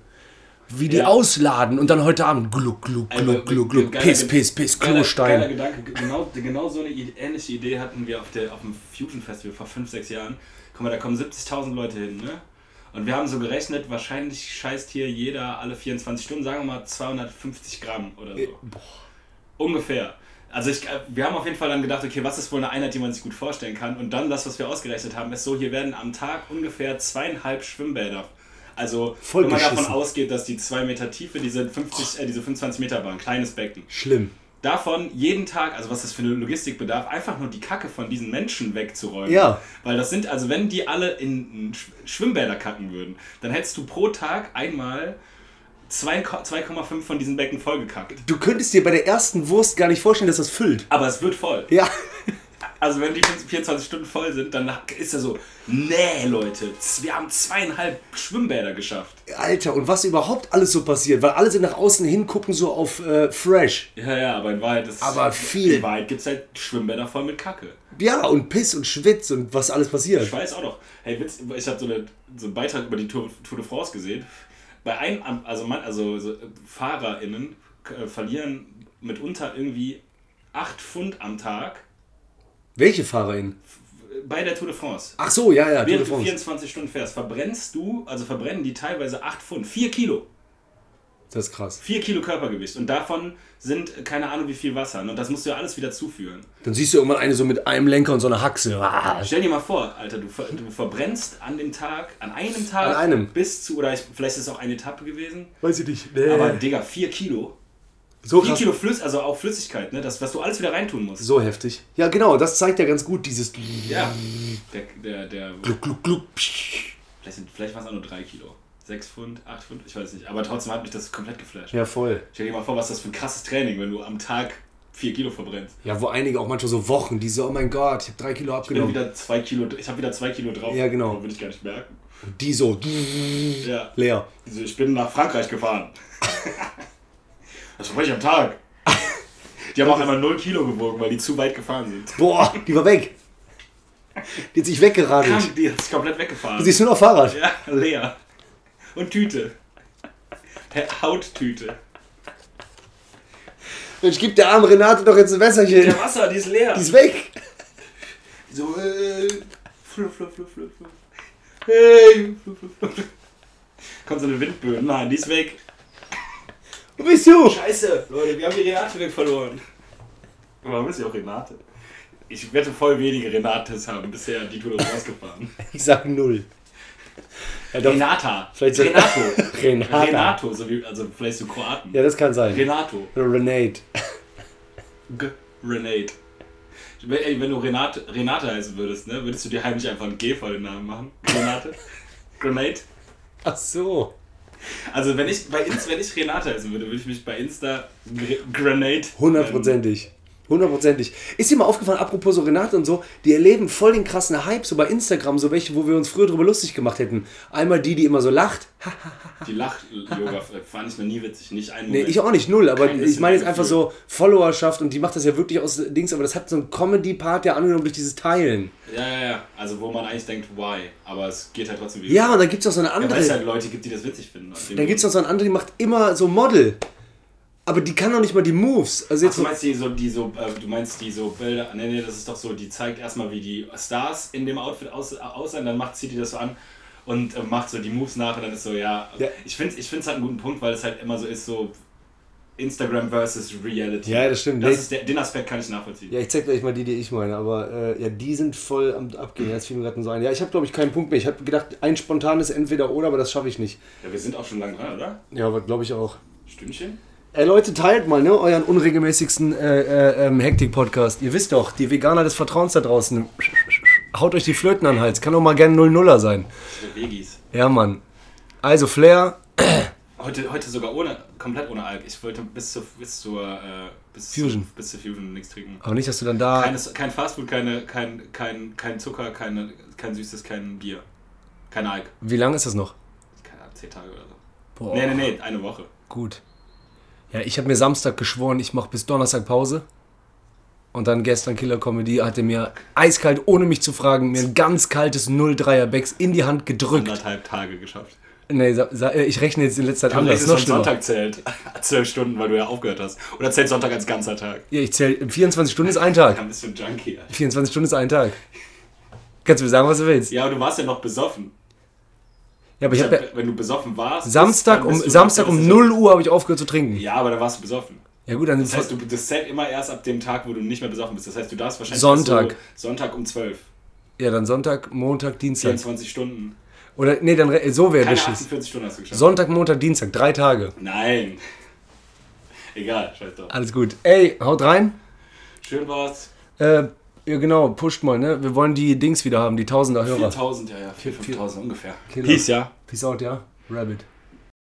wie die Ja. ausladen und dann heute Abend gluck, gluck, gluck, gluck, gluck, Geiler piss, piss, piss, geiler- Klostein. Geiler Gedanke. Genau, genau so eine ähnliche Idee hatten wir auf, der, auf dem Fusion Festival vor 5, 6 Jahren. Guck mal, da kommen 70.000 Leute hin, ne? Und wir haben so gerechnet, wahrscheinlich scheißt hier jeder alle 24 Stunden, sagen wir mal 250 Gramm oder so. Ungefähr. Also ich, äh, wir haben auf jeden Fall dann gedacht, okay, was ist wohl eine Einheit, die man sich gut vorstellen kann? Und dann das, was wir ausgerechnet haben, ist so, hier werden am Tag ungefähr zweieinhalb Schwimmbäder. Also Voll wenn man davon geschissen. ausgeht, dass die 2 Meter Tiefe, diese, 50, äh, diese 25 Meter waren, kleines Becken. Schlimm. Davon jeden Tag, also was das für eine Logistik bedarf, einfach nur die Kacke von diesen Menschen wegzuräumen. Ja. Weil das sind, also wenn die alle in Sch- Schwimmbäder kacken würden, dann hättest du pro Tag einmal zwei- 2,5 von diesen Becken vollgekackt. Du könntest dir bei der ersten Wurst gar nicht vorstellen, dass das füllt. Aber es wird voll. Ja. *laughs* Also wenn die 24 Stunden voll sind, dann ist er so, nee Leute, wir haben zweieinhalb Schwimmbäder geschafft. Alter, und was überhaupt alles so passiert, weil alle sind nach außen hin, gucken so auf äh, Fresh. Ja, ja, aber in Wahrheit ist Aber viel. In Wahrheit gibt es halt Schwimmbäder voll mit Kacke. Ja, und Piss und Schwitz und was alles passiert. Ich weiß auch noch. Hey, Witz, ich habe so, eine, so einen Beitrag über die Tour, Tour de France gesehen. Bei einem, also, man, also so FahrerInnen äh, verlieren mitunter irgendwie 8 Pfund am Tag Welche FahrerInnen? bei der Tour de France. Ach so, ja, ja, Tour de Während du France. 24 Stunden fährst, verbrennst du, also verbrennen die teilweise 8 Pfund, 4 Kilo. Das ist krass. 4 Kilo Körpergewicht. Und davon sind keine Ahnung wie viel Wasser. Und das musst du ja alles wieder zuführen. Dann siehst du irgendwann eine so mit einem Lenker und so einer Haxe. Ah, Stell dir mal vor, Alter, du, ver du verbrennst an dem Tag, an einem Tag An einem. bis zu, oder ich, vielleicht ist es auch eine Etappe gewesen, Weiß ich nicht. Nee. aber Digga, 4 Kilo. So 4 krass. Kilo Flüss, also auch Flüssigkeit, ne? Das, was du alles wieder reintun musst. So heftig. Ja, genau, das zeigt ja ganz gut dieses Ja. Der, der, der, Gluck, gluck, gluck. vielleicht, sind- vielleicht waren es auch nur 3 Kilo. 6 Pfund, 8 Pfund, ich weiß nicht. Aber trotzdem hat mich das komplett geflasht. Ja, voll. Stell dir mal vor, was das für ein krasses Training, wenn du am Tag 4 Kilo verbrennst. Ja, wo einige auch manchmal so Wochen, die so, oh mein Gott, ich habe drei Kilo Ich bin abgenommen. wieder 2 Kilo, ich habe wieder 2 Kilo drauf. Ja, genau. Würde ich gar nicht merken. Und die so Ja. leer. Ich bin nach Frankreich gefahren. *laughs* Das war ich am Tag. Die haben auch einmal 0 Kilo gewogen, weil die zu weit gefahren sind. Boah, die war weg. Die hat sich weggeradelt. Die ist komplett weggefahren. Sie ist nur noch Fahrrad. Ja, leer. Und Tüte. Der Hauttüte. Mensch, gib der armen Renate doch jetzt ein Wässerchen. Der Wasser, die ist leer. Die ist weg. so, äh, fluff, fluff, fluff, fluff, fluff. Hey, fluff, fluff, fluff. Kommt so eine Windböe. Nein, die ist weg. Wo bist du? Scheiße, Leute, wir haben die Renate weg verloren. Warum ist sie auch Renate? Ich wette voll wenige Renates haben bisher die Tour de France gefahren. *laughs* Ich sag null. Ja, doch. Renata. Vielleicht so- Renato. *laughs* Renata. Renato, so wie, also vielleicht so Kroaten. Ja, das kann sein. Renato. Renate. G. Renate. Wenn, ey, wenn du Renate, Renate heißen würdest, ne, würdest du dir heimlich einfach ein G vor den Namen machen? Renate? *laughs* Grenade? Ach so. Also wenn ich bei Insta, wenn ich Renate heißen würde, würde ich mich bei Insta Gr- Grenade. Hundertprozentig. Hundertprozentig. Ist dir mal aufgefallen, apropos so Renate und so, die erleben voll den krassen Hype, so bei Instagram, so welche, wo wir uns früher drüber lustig gemacht hätten. Einmal die, die immer so lacht. *laughs* Die Lach-Yoga fand ich noch nie witzig. Nicht einen Nee, ich auch nicht, null, aber Kein ich meine jetzt ein einfach so Followerschaft und die macht das ja wirklich aus Dings, aber das hat so einen Comedy-Part ja angenommen durch dieses Teilen. Ja, ja, ja. Also wo man eigentlich denkt, why? Aber es geht halt trotzdem Ja, und dann gibt es noch so eine Ja, andere. weil es halt Leute gibt, die das witzig finden. dann gibt es noch so eine andere, die macht immer so Model. Aber die kann doch nicht mal die Moves. Also Ach, jetzt du so, meinst die so, die so, äh, du meinst die so Bilder, nee, nee, das ist doch so, die zeigt erstmal, wie die Stars in dem Outfit aus, aussehen, dann macht, zieht die das so an und äh, macht so die Moves nach und dann ist so, ja, Ja. ich finde es ich find's halt einen guten Punkt, weil es halt immer so ist, so Instagram versus Reality. Ja, das stimmt. Das Nee. ist der, den Aspekt kann ich nachvollziehen. ja, ich zeig gleich mal die, die ich meine, aber äh, ja, die sind voll am Abgehen. Jetzt fiel mir gerade so ein. Ja, ich habe glaube ich keinen Punkt mehr. Ich habe gedacht, ein spontanes Entweder-Oder, aber das schaffe ich nicht. Ja, wir sind auch schon lange dran, oder? Ja, aber glaube ich auch. Stündchen? Ey Leute, teilt mal, ne, euren unregelmäßigsten äh, äh, ähm, Hektik-Podcast. Ihr wisst doch, die Veganer des Vertrauens da draußen. Haut euch die Flöten an den Hals. Kann doch mal gerne 0-0er sein. Ja, Mann. Also, Flair. *clears throat* Heute, heute sogar ohne, komplett ohne Alk. Ich wollte bis zur, bis zur, äh, bis Fusion. Zu, bis zur Fusion nichts trinken. Aber nicht, dass du dann da. Keine, kein Fastfood, keine, kein, kein, kein Zucker, keine, kein Süßes, kein Bier. Kein Alk. Wie lange ist das noch? Keine Ahnung, zehn Tage oder so. Boah. Nee, nee, nee, eine Woche. Gut. Ja, ich habe mir Samstag geschworen, ich mache bis Donnerstag Pause. Und dann gestern Killer Comedy hatte mir eiskalt, ohne mich zu fragen, mir ein ganz kaltes 0-3er Becks in die Hand gedrückt. Anderthalb Tage geschafft. Nee, äh, ich rechne jetzt in letzter Zeit Du anders. von schlimmer. Sonntag zählt. *laughs* Zwölf Stunden, weil du ja aufgehört hast. Oder zählt Sonntag als ganzer Tag. Ja, ich zähle. 24 Stunden ist ein Tag. Dann bist du ein Junkie. Alter. 24 Stunden ist ein Tag. Kannst du mir sagen, was du willst? Ja, aber du warst ja noch besoffen. Ja, aber ich habe ja, Wenn du besoffen warst. Samstag um, Samstag um das ist- 0 Uhr habe ich aufgehört zu trinken. Ja, aber da warst du besoffen. Ja gut, dann Das heißt, du, das zählt immer erst ab dem Tag, wo du nicht mehr besoffen bist. Das heißt, du darfst wahrscheinlich Sonntag. So Sonntag um 12. ja dann Sonntag, Montag, Dienstag. 24 Stunden. Oder nee, dann so wäre das. 48 Stunden hast du geschafft. Sonntag, Montag, Dienstag, drei Tage. Nein. Egal, scheiß drauf. Alles gut. Ey, haut rein. Schön war's. Äh, ja genau, pusht mal, ne? Wir wollen die Dings wieder haben, die Tausender Hörer. 4000, ja, ja, 4.000, 5.000 ungefähr. Killer. Peace, ja. Peace out, ja? Rabbit.